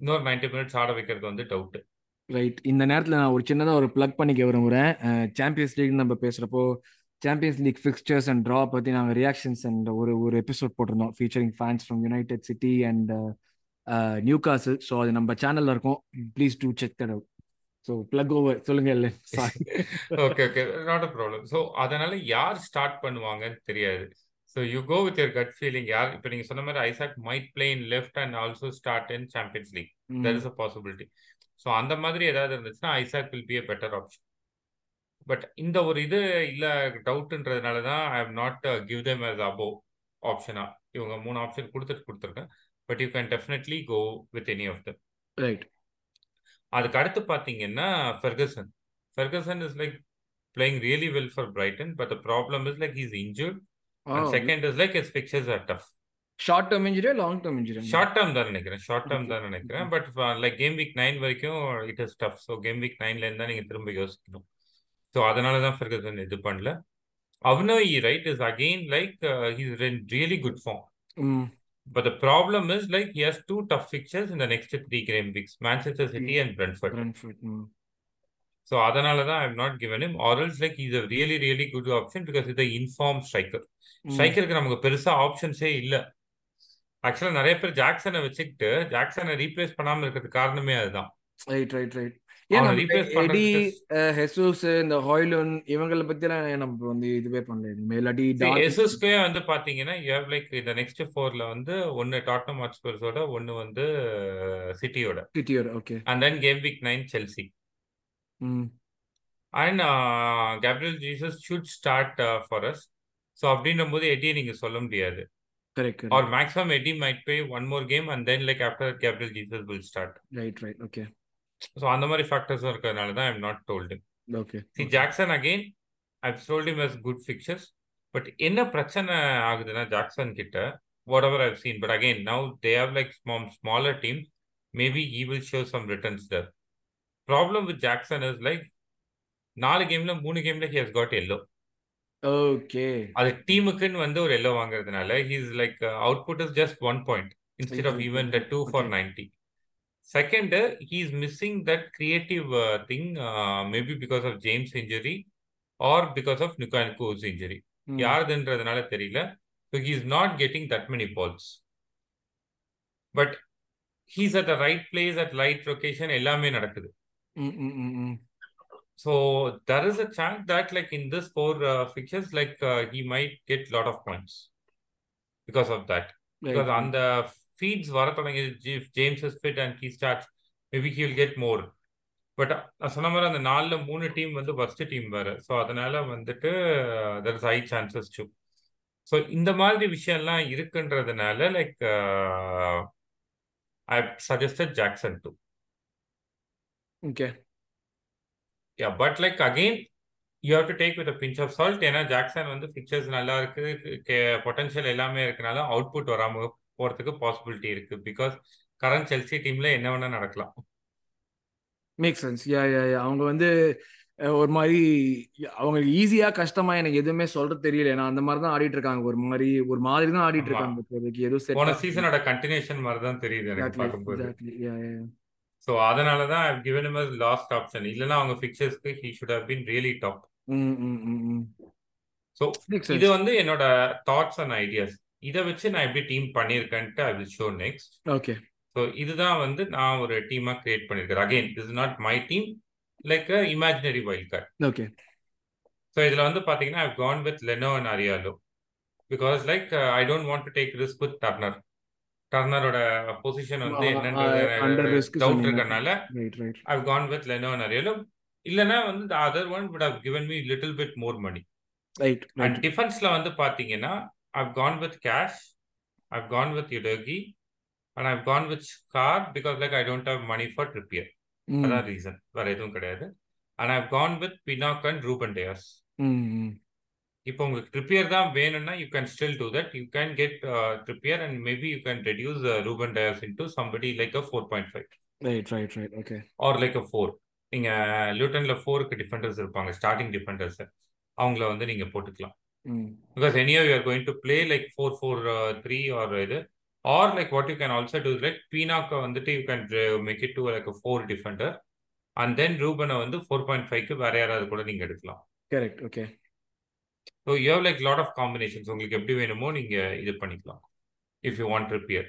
இன்னொரு நைன்டி மினிட்ஸ் ஆட வைக்கிறது வந்து டவுட் ரைட் இந்த நேரத்தில் நான் ஒரு சின்னதாக ஒரு ப்ளக் பண்ணிக்க விரும்புகிறேன் சாம்பியன்ஸ் லீக் நம்ம பேசுகிறப்போ champions league fixtures and draw பற்றி நாங்கள் ரியாக்ஷன்ஸ் அண்ட் ஒரு ஒரு எபிசோட் போட்டிருந்தோம். Featuring fans from United City and Newcastle so அது நம்ம சேனலில் இருக்கும். Please do check that out so plug over சொல்லுங்க இல்லை okay okay not a problem so அதனால யார் ஸ்டார்ட் பண்ணுவாங்கன்னு தெரியாது. So you go with your gut feeling யார் இப்போ நீங்கள் சொன்ன மாதிரி Isak might play in left and also start in champions league there is a possibility so அந்த மாதிரி ஏதாவது இருந்துச்சுன்னா Isak will be a better option but இந்த ஒரு இது இல்லை டவுட்ன்றதுனால தான் I have not give them as above ஆப்ஷனா இவங்க மூணு ஆப்ஷன் கொடுத்துட்டு கொடுத்துருக்கேன். But you can definitely go with any of them right அதுக்கு அடுத்து பார்த்தீங்கன்னா Ferguson Ferguson is like playing really well for Brighton but the problem is like he's injured and second is like is fixtures are tough short term injury long term injury short term தான் நினைக்கிறேன் short term தான் நினைக்கிறேன் but like game week nine வரைக்கும் it is tough so game week நைன்ல இருந்தா நீங்க திரும்ப யோசிக்கணும் ஸோ அதனால தான் ஃபெர்கசன் இது பண்ணல அவனோய் right is again like he's really good form hmm But the problem is like he has two tough fixtures in the next three game weeks Manchester City and Brentford. Brentford, ம் So அதனால தான் I've not given him or else like he's a really really good option because he's a informed striker. ம் ஸ்ட்ரைக்கருக்கு நமக்கு பெருசா ஆப்ஷன்ஸே இல்ல. ஆக்சுவலா நிறைய பேர் ஜாக்சனை வச்சுக்கிட்டு ஜாக்சனை ரீப்ளேஸ் பண்ணாம இருக்கிறதுக்கு காரணமே அதுதான். Right right right Eddie Jesus இந்த ஹாய்லுன் இவங்களை பத்திலாம் ஏன் நம்ம வந்து இதுவே பண்ணல? டார்வின் எஸ்எஸ்கே வந்து பாத்தீங்கன்னா யூ ஹேவ் லைக் இந்த நெக்ஸ்ட் ஃபோர்ல வந்து ஒன்னு டாட்னம் ஹாட்ஸ்பர்ஸோட ஒன்னு வந்து சிட்டியோட okay and then game week nine Chelsea hmm. And Gabriel Jesus should start for us so அப்படின்ற போது எட்டியை நீங்க சொல்ல முடியாது. Or maximum Eddie might play one more game and then like after Gabriel Jesus will start right right okay so அந்த மாதிரி ஃபேக்டர்ஸும் இருக்கிறதுனால தான் I'm not told okay see Jackson again I've told him as good fixtures but என்ன பிரச்சனை ஆகுதுன்னா Jackson கிட்ட whatever I've seen but again now they have like smaller team maybe he will show some returns the problem with Jackson is like நாலு கேம்ல மூணு கேம்ல he has got yellow okay. அது டீமுக்குன்னு வந்து ஒரு எல்லோ வாங்குறதுனால he's like output is just one point instead of even the two for ninety second he is missing that creative thing maybe because of James injury or because of Nkunku's injury யாருதுன்றதுனால தெரியல. So he is not getting that many balls but he's at the right place at right location எல்லாமே நடக்குது. So there is a chance that like in this four uh, fixtures, like uh, he might get lot of points because of that. Because right on right the feeds, Varathalang if James is fit and he starts, maybe he will get more. But சொன்ன மாதிரி அந்த நாலுல மூணு team வந்து first team வேற so அதனால வந்துட்டு there is high chances to so இந்த மாதிரி விஷயம்லாம் இருக்குன்றதுனால like I suggested Jackson too okay yeah but like again you have to take with pinch of salt ஏன்னா ஜாக்சன் வந்து பிக்சர்ஸ் நல்லா இருக்கு பொட்டன்ஷியல் எல்லாமே இருக்கனால அவுட்புட் வராம போறதுக்கு பாசிபிலிட்டி இருக்கு. பிகாஸ் கரண்ட் செல்சி டீம்ல என்ன வேணா நடக்கலாம். மேக் சென்ஸ் யா யா யா அவங்க வந்து ஒரு மாதிரி அவங்க ஈஸியா கஷ்டமா எனக்கு எதுவுமே சொல்றது தெரியல. ஏன்னா அந்த மாதிரி தான் ஆடிட்டு இருக்காங்க. ஒரு மாதிரி ஒரு மாதிரி தான் ஆடிட்டு இருக்காங்க. இப்போதைக்கு எதுவும் போன சீசனோட கண்டினியூஷன் மாதிரி தான் தெரியுது எனக்கு பார்க்கும்போது. ஸோ அதனால தான் I given him last option இல்லைன்னா அவங்க ஃபிக்சர்ஸ்க்கு he should have been really top so இது வந்து என்னோட தாட்ஸ் அண்ட் ஐடியாஸ் இதை வச்சு நான் எப்படி team பண்ணியிருக்கேன்ட்டு I will show next okay so இதுதான் வந்து நான் ஒரு டீமாக கிரியேட் பண்ணியிருக்கேன். Again is not my team like imaginary wild card okay so இதில் வந்து பார்த்தீங்கன்னா I've gone with Leno and Areola because like I don't want to take risk with Turner டர்னரோட position வந்து என்னன்றது right I've gone with Leno and Areola இல்லைன்னா வந்து the other one would have given me little bit more money right and டிஃபென்ஸ்ல வந்து பார்த்தீங்கன்னா I've gone with Cash I've gone with Udogie and I've gone with Schar because like I don't have money for Trippier hmm அதான் reason வேற எதுவும் கிடையாது. And I've gone with Pinnock and Ruben Dias hmm hmm இப்போ உங்களுக்கு ட்ரிப்பியர் தான் வேணும்னா you can still do that you can get Trippier and maybe you can reduce Ruben Dias into somebody like a four point five right right right okay or like a four நீங்க லூட்டன்ல ஃபோருக்கு defenders இருப்பாங்க starting defenders அவங்கள வந்து நீங்க போட்டுக்கலாம். Because anyhow you are going to play like four four three or இது. Or like what you can also do like பீனாக்க வந்துட்டு you can make it to like four defender and then ரூபனை வந்து four point ஃபைவ்க்கு வேற யாராவது கூட நீங்க எடுக்கலாம். Correct okay so you have like lot of combinations உங்களுக்கு எப்படி வேணுமோ நீங்க இது பண்ணிக்கலாம் if you want Trippier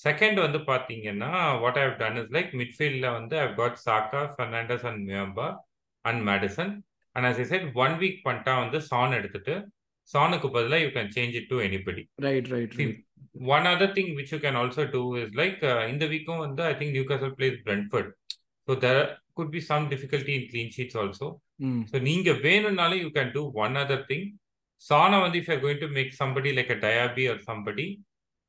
second வந்து பார்த்தீங்கன்னா what I've done is like மிட்ஃபீல்டில் வந்து I've got Saka Fernandes and Mbeumo and Maddison and as I said one week பண்ணிட்டா வந்து சான் எடுத்துட்டு சானுக்கு பதிலாக you can change it to anybody right right one other thing which you can also do is like இந்த வீக்கும் வந்து I think Newcastle plays Brentford so there could be some difficulty in clean sheets also so நீங்க வேணும்னாலும் you can do one other thing சானா வந்து if you going to make somebody like a Diaby or somebody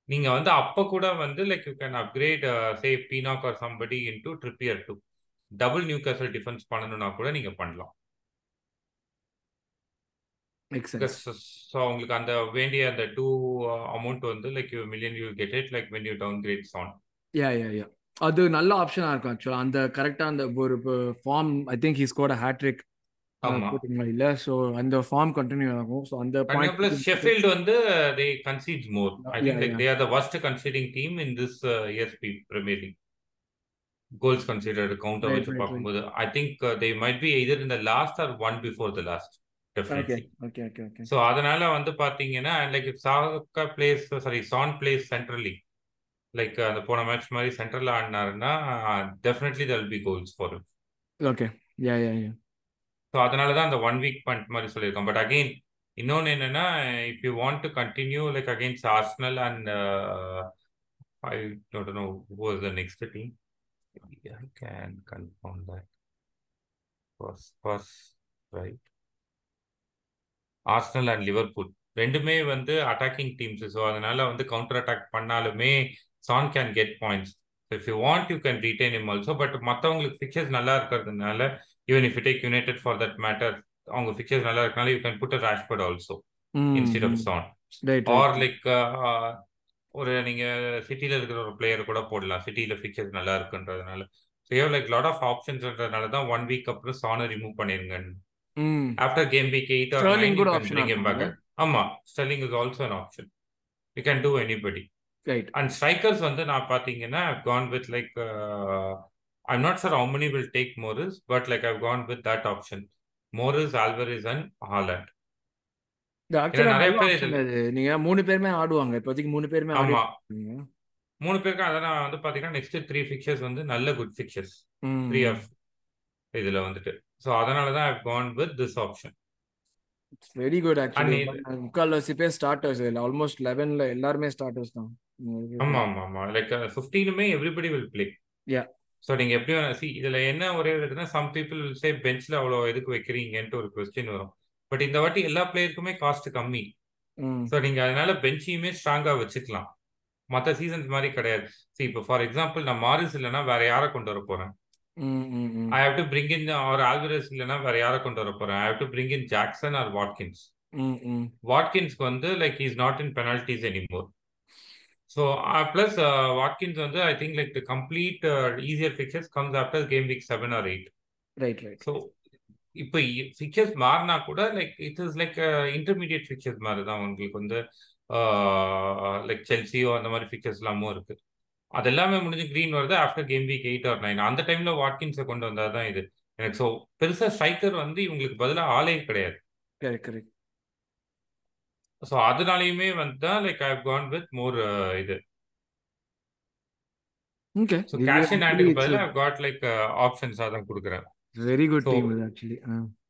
நீங்க வந்து அப்ப கூட வந்து like you can upgrade say Pinnock or somebody into Trippier to double Newcastle defence பண்ணணும்னா கூட நீங்க பண்ணலாம். ஸோ உங்களுக்கு அந்த வேண்டிய அந்த டூ அமௌண்ட் வந்து like you million you get it like when you downgrade Son yeah yeah yeah அது நல்ல ஆப்ஷனா இருக்கும் ஆக்சுவலா அந்த கரெக்டா அந்த ஒரு form I think he scored hattrick ஆமா போட்டிங்களா இல்ல. சோ அந்த ஃபார்ம் கண்டினியூ ஆகும். சோ அந்த கண்டிப்பா பிளஸ் பாயிண்ட் ஷெஃபீல்டு வந்து they concedes more I think like they are the worst conceding team in this year's Premier League goals considered counter வச்சு பார்க்கும்போது I think they might be either in the last or one before the last so அதனால வந்து பாத்தீங்கன்னா like Saka plays sorry Son plays centrally like அந்த போன match மாதிரி central ஆடினாருன்னா definitely there'll be goals for okay yeah yeah yeah so அதனால தான் அந்த one week fund மாதிரி சொல்லியிருக்கோம். பட் அகெயின் இன்னொன்று என்னன்னா if you want to continue like against Arsenal and I don't know was the next team I can confirm that was was right Arsenal and Liverpool ரெண்டுமே வந்து attacking teams so அதனால வந்து counter attack பண்ணாலுமே Son can get points if you want you can retain him also but மற்றவங்களுக்கு fixtures நல்லா இருக்கிறதுனால if you take United for that matter அவங்க fixtures நல்லா இருக்கனால you can put a Rashford also instead of Son or like ஒரு நீங்க சிட்டில இருக்கிற ஒரு பிளேயர் கூட போடலாம். சிட்டில ஃபிக்சர்ஸ் நல்லா இருக்குன்றதுனால. So you like lot of ஆப்ஷன்ஸ்ன்றதுனால தான் ஒன் வீக் அப்புறம் சானை ரிமூவ் பண்ணிருங்க after game week eight or nine கூட can option bring him back. ஆ ஆமா Sterling is also an option you can do anybody right and strikers வந்து நான் பார்த்தீங்கன்னா gone with like I'm not sure how many will take Morris but like I've gone with that option Morris Alvarez and Haaland நிறைய பேர் நீங்க மூணு பேருமே ஆடுவாங்க. இப்போதைக்கு மூணு பேருமே ஆமா. மூணு பேருக்கு அதான் வந்து பார்த்தீங்கன்னா நெக்ஸ்ட் த்ரீ ஃபிக்சர்ஸ் வந்து நல்ல good fixtures three hmm of இதுல வந்துட்டு. ஸோ அதனால தான் I've gone with this option very good actually முக்கால்வாசி பேர் ஸ்டார்டர்ஸ் இல்லை ஆல்மோஸ்ட் லெவன்ல எல்லாருமே ஸ்டார்டர்ஸ் தான். ஆமா ஆமா ஆமா. Like ஃபிஃப்டீனுமே everybody will play yeah so நீங்க எப்படி சி இதுல என்ன ஒரே இருக்குன்னா சம் பீப்புள் சே பெஞ்ச்ல அவ்வளோ எதுக்கு வைக்கிறீங்கன்ட்டு ஒரு கொஸ்டின் வரும். பட் இந்த வாட்டி எல்லா பிளேயருக்குமே காஸ்ட் கம்மி. ஸோ நீங்க அதனால பெஞ்சையுமே ஸ்ட்ராங்கா வச்சுக்கலாம். மற்ற சீசன்ஸ் மாதிரி கிடையாது. சி இப்போ ஃபார் எக்ஸாம்பிள் நான் மாரிஸ் இல்லைன்னா வேற யாரை கொண்டு வர போறேன்? I have to bring in or Alvarez இல்லைன்னா வேற யாரை கொண்டு வர போறேன்? I have to bring in Jackson or Watkins வாட்கின்ஸ்க்கு வந்து like is not in penalties anymore so plus Watkins வந்து I think like complete easier fixtures comes after game week seven or eight right right so இப்போ fixtures மாறினா கூட like it is like intermediate fixtures மாதிரி தான் உங்களுக்கு வந்து like செல்சியோ அந்த மாதிரி ஃபிக்சர்ஸ் எல்லாமும் இருக்கு. அது எல்லாமே முடிஞ்சு க்ரீன் வருது after game week eight or nine அந்த டைம்ல வாட்கின்ஸை கொண்டு வந்தால் தான் இது. எனக்கு ஸோ பெருசாக ஸ்ட்ரைக்கர் வந்து இவங்களுக்கு பதிலாக ஆளே கிடையாது. ஸோ அதனாலையுமே வந்து தான் like I gone with more இது. ஓகே ஸோ கேஷ் இன் ஹேண்டுக்கு பதிலாக காட் லைக் ஆப்ஷன்ஸாக தான் கொடுக்குறேன். வெரி குட் டீம் ஆக்சுவலி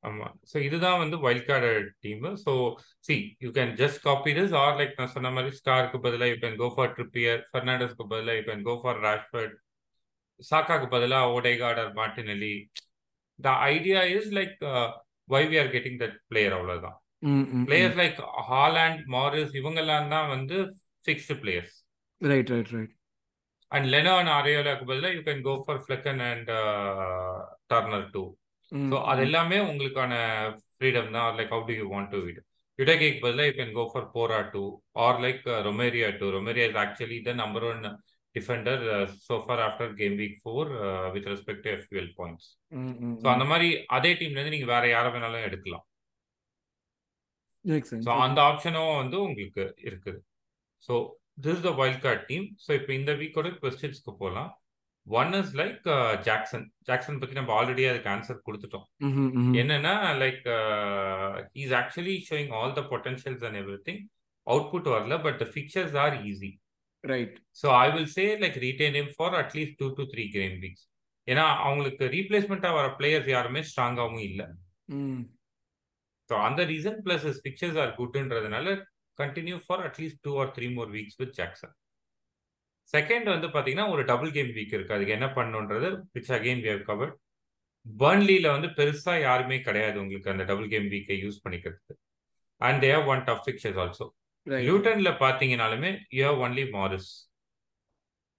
ஆமாம் ஸோ இதுதான் வந்து wild card team so see you can just copy this or like நான் சொன்ன மாதிரி ஸ்டாருக்கு பதிலாக you can go for Trippier ஃபெர்னாண்டஸ்க்கு பதிலாக you can go for Rashford சாக்காக்கு பதிலாக Odegaard or Martinelli the idea is like why we are getting that player அவ்வளோதான் hmm players like Haaland Morris இவங்கெல்லாம் தான் வந்து fixed players right right right and Leno and அரேலாக்கு பதிலாக you can go for Flekken and Turner too so அது எல்லாமே உங்களுக்கான freedom தான். Like how do you want to it யுடகேக்கு பதிலாக you can go for Porro too or like Romero too Romero is actually the number one defender far after game week four with respect to F U L points so அந்த மாதிரி அதே டீம்லேருந்து நீங்கள் வேற யாரை வேணாலும் எடுக்கலாம். So அந்த ஆப்ஷனும் வந்து உங்களுக்கு இருக்குது. So this the wild card team so இப்போ இந்த வீக்கோட கொஸ்டின்ஸ்க்கு போகலாம் one is like Jackson Jackson பற்றி நம்ம ஆல்ரெடி அதுக்கு ஆன்சர் கொடுத்துட்டோம். என்னன்னா like is actually showing all the potentials and everything output வரல but fixtures are easy right so I will say like retain him for at least two to three game weeks ஏன்னா அவங்களுக்கு ரீப்ளேஸ்மெண்ட்டாக வர players யாருமே ஸ்ட்ராங்காகவும் இல்லை. So அந்த reason plus is fixtures are குட்ன்றதுனால continue for at least two or three more weeks with Jackson second வந்து பார்த்தீங்கன்னா ஒரு double game week இருக்கு. அதுக்கு என்ன பண்ணுன்றது which again we have covered பர்ன்லியில் வந்து பெருசாக யாருமே கிடையாது உங்களுக்கு அந்த டபுள் கேம் வீக்கை யூஸ் பண்ணிக்கிறதுக்கு. And they've one tough fixtures also right லியூட்டன்ல பார்த்தீங்கனாலுமே யூ ஹவ் ஒன்லி மாரிஸ்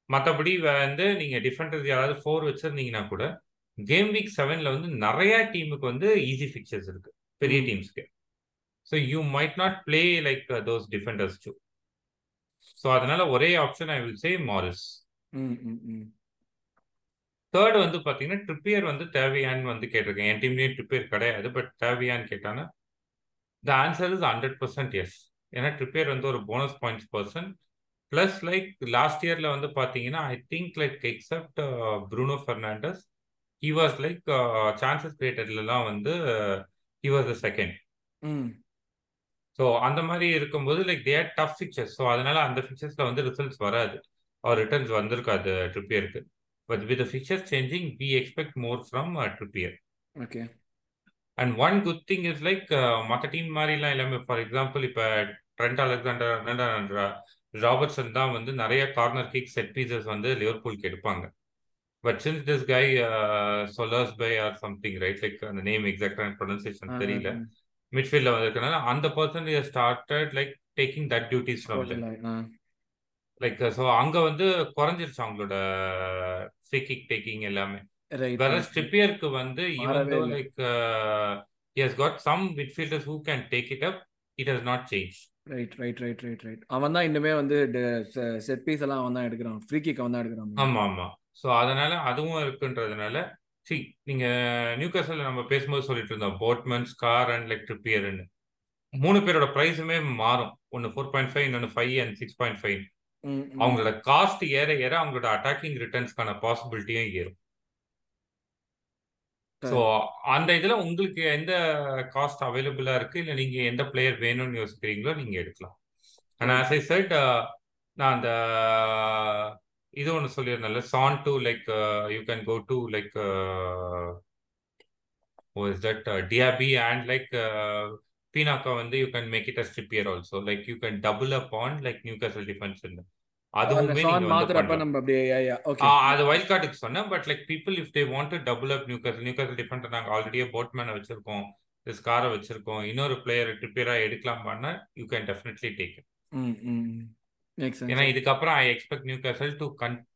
மற்றபடி வந்து நீங்கள் டிஃபெண்டர்ஸ் யாராவது ஃபோர் வச்சிருந்தீங்கன்னா கூட கேம் வீக் செவனில் வந்து நிறைய டீமுக்கு வந்து ஈஸி ஃபிக்சர்ஸ் இருக்கு. பெரிய டீம்ஸ்க்கு so you might not play like those defenders too so அதனால ஒரே option I will say Morris third வந்து பார்த்தீங்கன்னா ட்ரிப்பியர் வந்து தேவையான்னு வந்து கேட்டிருக்கேன். என் டீம்லேயும் ட்ரிப்பியர் கிடையாது பட் தேவையான்னு கேட்டானா the answer is hundred percent yes ஏன்னா ட்ரிப்பியர் வந்து ஒரு bonus points person plus like last இயரில் வந்து பார்த்தீங்கன்னா I think like except Bruno Fernandes he was like chances கிரியேட்டட்லாம் வந்து he was the second so அந்த மாதிரி இருக்கும்போது like their tough fixtures so அதனால அந்த ஃபிக்சர்ஸில் வந்து ரிசல்ட்ஸ் வராது. அவர் ரிட்டர்ன்ஸ் வந்திருக்காது ட்ரிப்பியருக்கு but with fixtures changing we expect more from Trippier okay and one good thing is like மற்ற டீம் மாதிரிலாம் எல்லாமே ஃபார் எக்ஸாம்பிள் இப்போ ட்ரெண்ட் அலெக்சாண்டர் ராபர்ட்சன் தான் வந்து நிறைய கார்னர் கிக் செட் பீசஸ் வந்து லிவர்பூலுக்கு எடுப்பாங்க. But since this guy Szoboszlai or something right like அந்த நேம் எக்ஸாக்டான ப்ரொனன்சியேஷன் தெரியல. மிட்ஃபீல்டில் வந்திருக்கனால அந்த person started like taking that duties like so அங்கே வந்து குறைஞ்சிருச்சு அவங்களோட ஃப்ரீ கிக் டேக்கிங் எல்லாமே. வேற ஸ்ட்ரிப்பியருக்கு வந்து even though like has got some midfielders who can take it up it has not change right right right right right அவன் தான் இன்னுமே வந்து செட் பீஸ் எல்லாம் அவன் தான் எடுக்கிறான். ஃப்ரீ கிக் அவன் தான் எடுக்கிறான். ஆமா ஆமா. ஸோ அதனால அதுவும் இருக்குன்றதுனால சி நீங்க நியூ கேசல் நம்ம பேசும்போது சொல்லிட்டு இருந்தோம் போட்மன் ஸ்கார் அண்ட் லைக் ட்ரிப்பியர்னு மூணு பேரோட ப்ரைஸுமே மாறும். ஒன்று ஃபோர் பாயிண்ட் ஃபைவ் இன்னொன்று five and six point five அவங்களோட காஸ்ட் ஏற ஏற அவங்களோட அட்டாக்கிங் ரிட்டர்ன்ஸ்க்கான பாசிபிலிட்டியும் ஏறும். ஸோ அந்த இதில் உங்களுக்கு எந்த காஸ்ட் அவைலபிளாக இருக்கு? இல்லை நீங்கள் எந்த பிளேயர் வேணும்னு யோசிக்கிறீங்களோ நீங்கள் எடுக்கலாம். ஆனால் ஆஸ் ஐ செட் நான் அந்த இது ஒன்று சொல்லியிருந்தேன்ல Son to like you can go to like is that TAB and like பீனாக்கா வந்து you can make it a Trippier also like you can double up on like Newcastle defence அதுவுமே அது wild கார்டுக்கு சொன்னேன் but like people if they want to double up Newcastle Newcastle defender நாங்கள் ஆல்ரெடியே போட்மேனை வச்சிருக்கோம் ஸ்காரை வச்சிருக்கோம் இன்னொரு பிளேயர் ட்ரிப்பியரா எடுக்கலாம் பண்ணா யூ கேன் டெஃபினெட்லி டேக் ஏன்னா இதுக்கப்புறம் I expect Newcastle to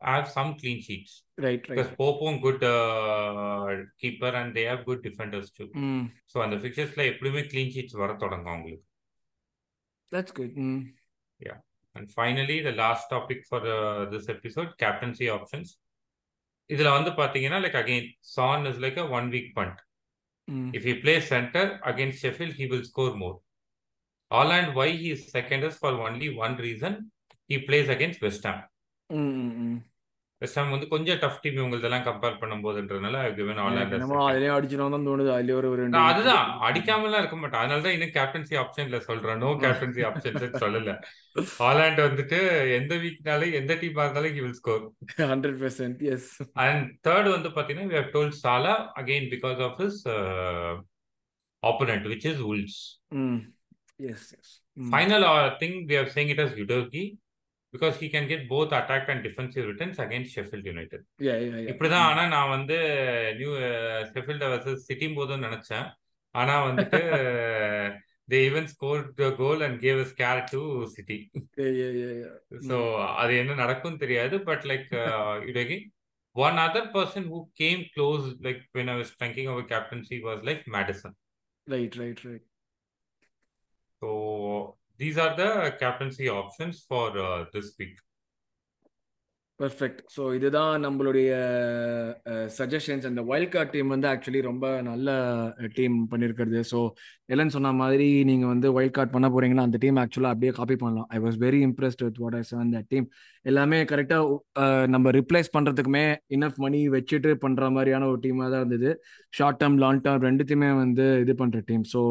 have some clean sheets right because போப்பும் good keeper and they have good defenders too so அந்த ஃபிக்சர்ஸ்ல எப்படியுமே க்ளீன் ஷீட்ஸ் வர தொடங்கும் அவங்களுக்கு. That's good yeah and finally the last topic for this episode captaincy options இதுல வந்து பாத்தீங்கன்னா like again Son is like a one week punt if he play centre against Sheffield he will score more all and why he second is for only one reason he plays against West Ham West Ham வந்து கொஞ்சம் tough team இவங்களதெல்லாம் compare பண்ணும்போதுன்றதுனால given அதுலயே அடிச்சிடும் தான் தோணுது. அதுலயே ஒரு ரெண்டு அதுதான் அடிக்காமலாம் இருக்க மாட்டேன். அதனால தான் இன்னும் கேப்டன்சி ஆப்ஷன்ல சொல்றேன். நோ கேப்டன்சி ஆப்ஷன்ஸ் சொல்லல. ஹாலாண்ட் வந்துட்டு எந்த வீக்னாலும் எந்த டீம் இருந்தாலும் he will score hundred percent yes and third வந்து பாத்தீங்கன்னா we have told Salah again because of his opponent which is Wolves yes yes final thing we have saying it as Udogie because he can get both attack and defensive returns against Sheffield United இப்படிதான் ஆனா நான் வந்து new ஷெஃபில்ட versus city போதும் நினைச்சேன். ஆனா வந்துட்டு they even score goal and gave a scare to City so அது என்ன நடக்கும் தெரியாது but like Udogie one other person who came close like when I was thinking our captaincy was like Maddison right right right so these are the captaincy options for uh, this week. Perfect so இதுதான் நம்மளுடைய suggestions அந்த wild card team வந்து actually ரொம்ப நல்ல team பண்ணியிருக்கிறது so எல்லாம் சொன்ன மாதிரி நீங்கள் வந்து வைல்ட் கார்ட் பண்ண போறீங்கன்னா அந்த டீம் ஆக்சுவலாக அப்படியே காப்பி பண்ணலாம். I was very impressed with what I seven that team எல்லாமே கரெக்டாக நம்ம ரிப்ளேஸ் பண்ணுறதுக்குமே இனஃப் மணி வச்சுட்டு பண்ணுற மாதிரியான ஒரு டீமாக தான் இருந்தது. ஷார்ட் டேர்ம் லாங் டேர்ம் ரெண்டுத்தையுமே வந்து இது பண்ணுற team so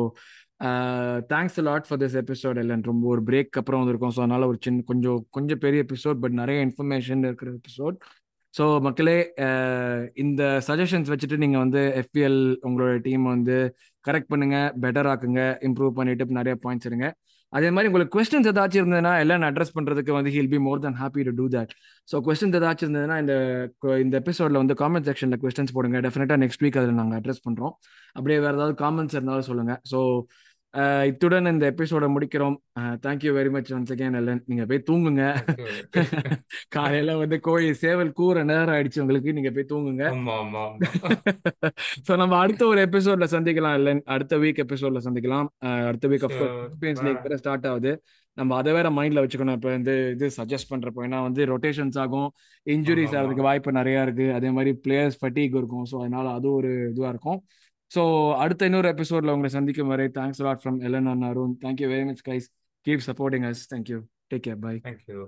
thanks lot for this episode இல்லைன்னு ரொம்ப ஒரு பிரேக் அப்புறம் வந்திருக்கோம். ஸோ அதனால ஒரு சின்ன கொஞ்சம் கொஞ்சம் பெரிய எபிசோட் பட் நிறைய இன்ஃபர்மேஷன் இருக்கிற எபிசோட் ஸோ மக்களே இந்த சஜஷன்ஸ் வச்சுட்டு நீங்கள் வந்து எஃபிஎல் உங்களோட டீம் வந்து கரெக்ட் பண்ணுங்க பெட்டர் ஆக்குங்க இம்ப்ரூவ் பண்ணிட்டு நிறைய பாயிண்ட்ஸ் இருங்க அதே மாதிரி உங்களுக்கு கொஸ்டின்ஸ் ஏதாச்சும் இருந்ததுன்னா எல்லாம் அட்ரஸ் பண்ணுறதுக்கு வந்து we'll be more than happy to do that so questions ஏதாச்சும் இருந்ததுன்னா இந்த இந்த எபிசோடில் வந்து காமெண்ட் செக்ஷனில் கொஸ்டின்ஸ் போடுங்க. டெஃபினட்டாக நெக்ஸ்ட் வீக் அதில் நாங்கள் அட்ரஸ் பண்ணுறோம் அப்படியே வேறு ஏதாவது காமெண்ட்ஸ் இருந்தாலும் சொல்லுங்கள் ஸோ இத்துடன் இந்த எபிசோட முடிக்கிறோம். Thank you very much once again Allen நீங்க போய் தூங்குங்க. காலையில வந்து கோழி சேவல் கூற நேரம் ஆயிடுச்சு உங்களுக்கு. நீங்க போய் தூங்குங்க. சோ நம்ம அடுத்த ஒரு எபிசோட்ல சந்திக்கலாம் இல்லன் அடுத்த வீக் எபிசோட்ல சந்திக்கலாம். அடுத்த வீக் சாம்பியன்ஸ் லீக் வேற ஸ்டார்ட் ஆகுது. நம்ம அதை வேற மைண்ட்ல வச்சுக்கணும். இப்போ வந்து இது சஜஸ்ட் பண்றப்போ ஏன்னா வந்து ரொட்டேஷன்ஸ் ஆகும். இன்ஜுரிஸ் ஆகிறதுக்கு வாய்ப்பு நிறைய இருக்கு. அதே மாதிரி பிளேயர்ஸ் ஃபட்டிக் இருக்கும். ஸோ அதனால அது ஒரு இதுவா இருக்கும். ஸோ அடுத்த இன்னொரு எபிசோட்ல உங்களை சந்திக்கும் வரை thanks lot from Allen and Arun thank you very much guys keep supporting us thank you take care bye thank you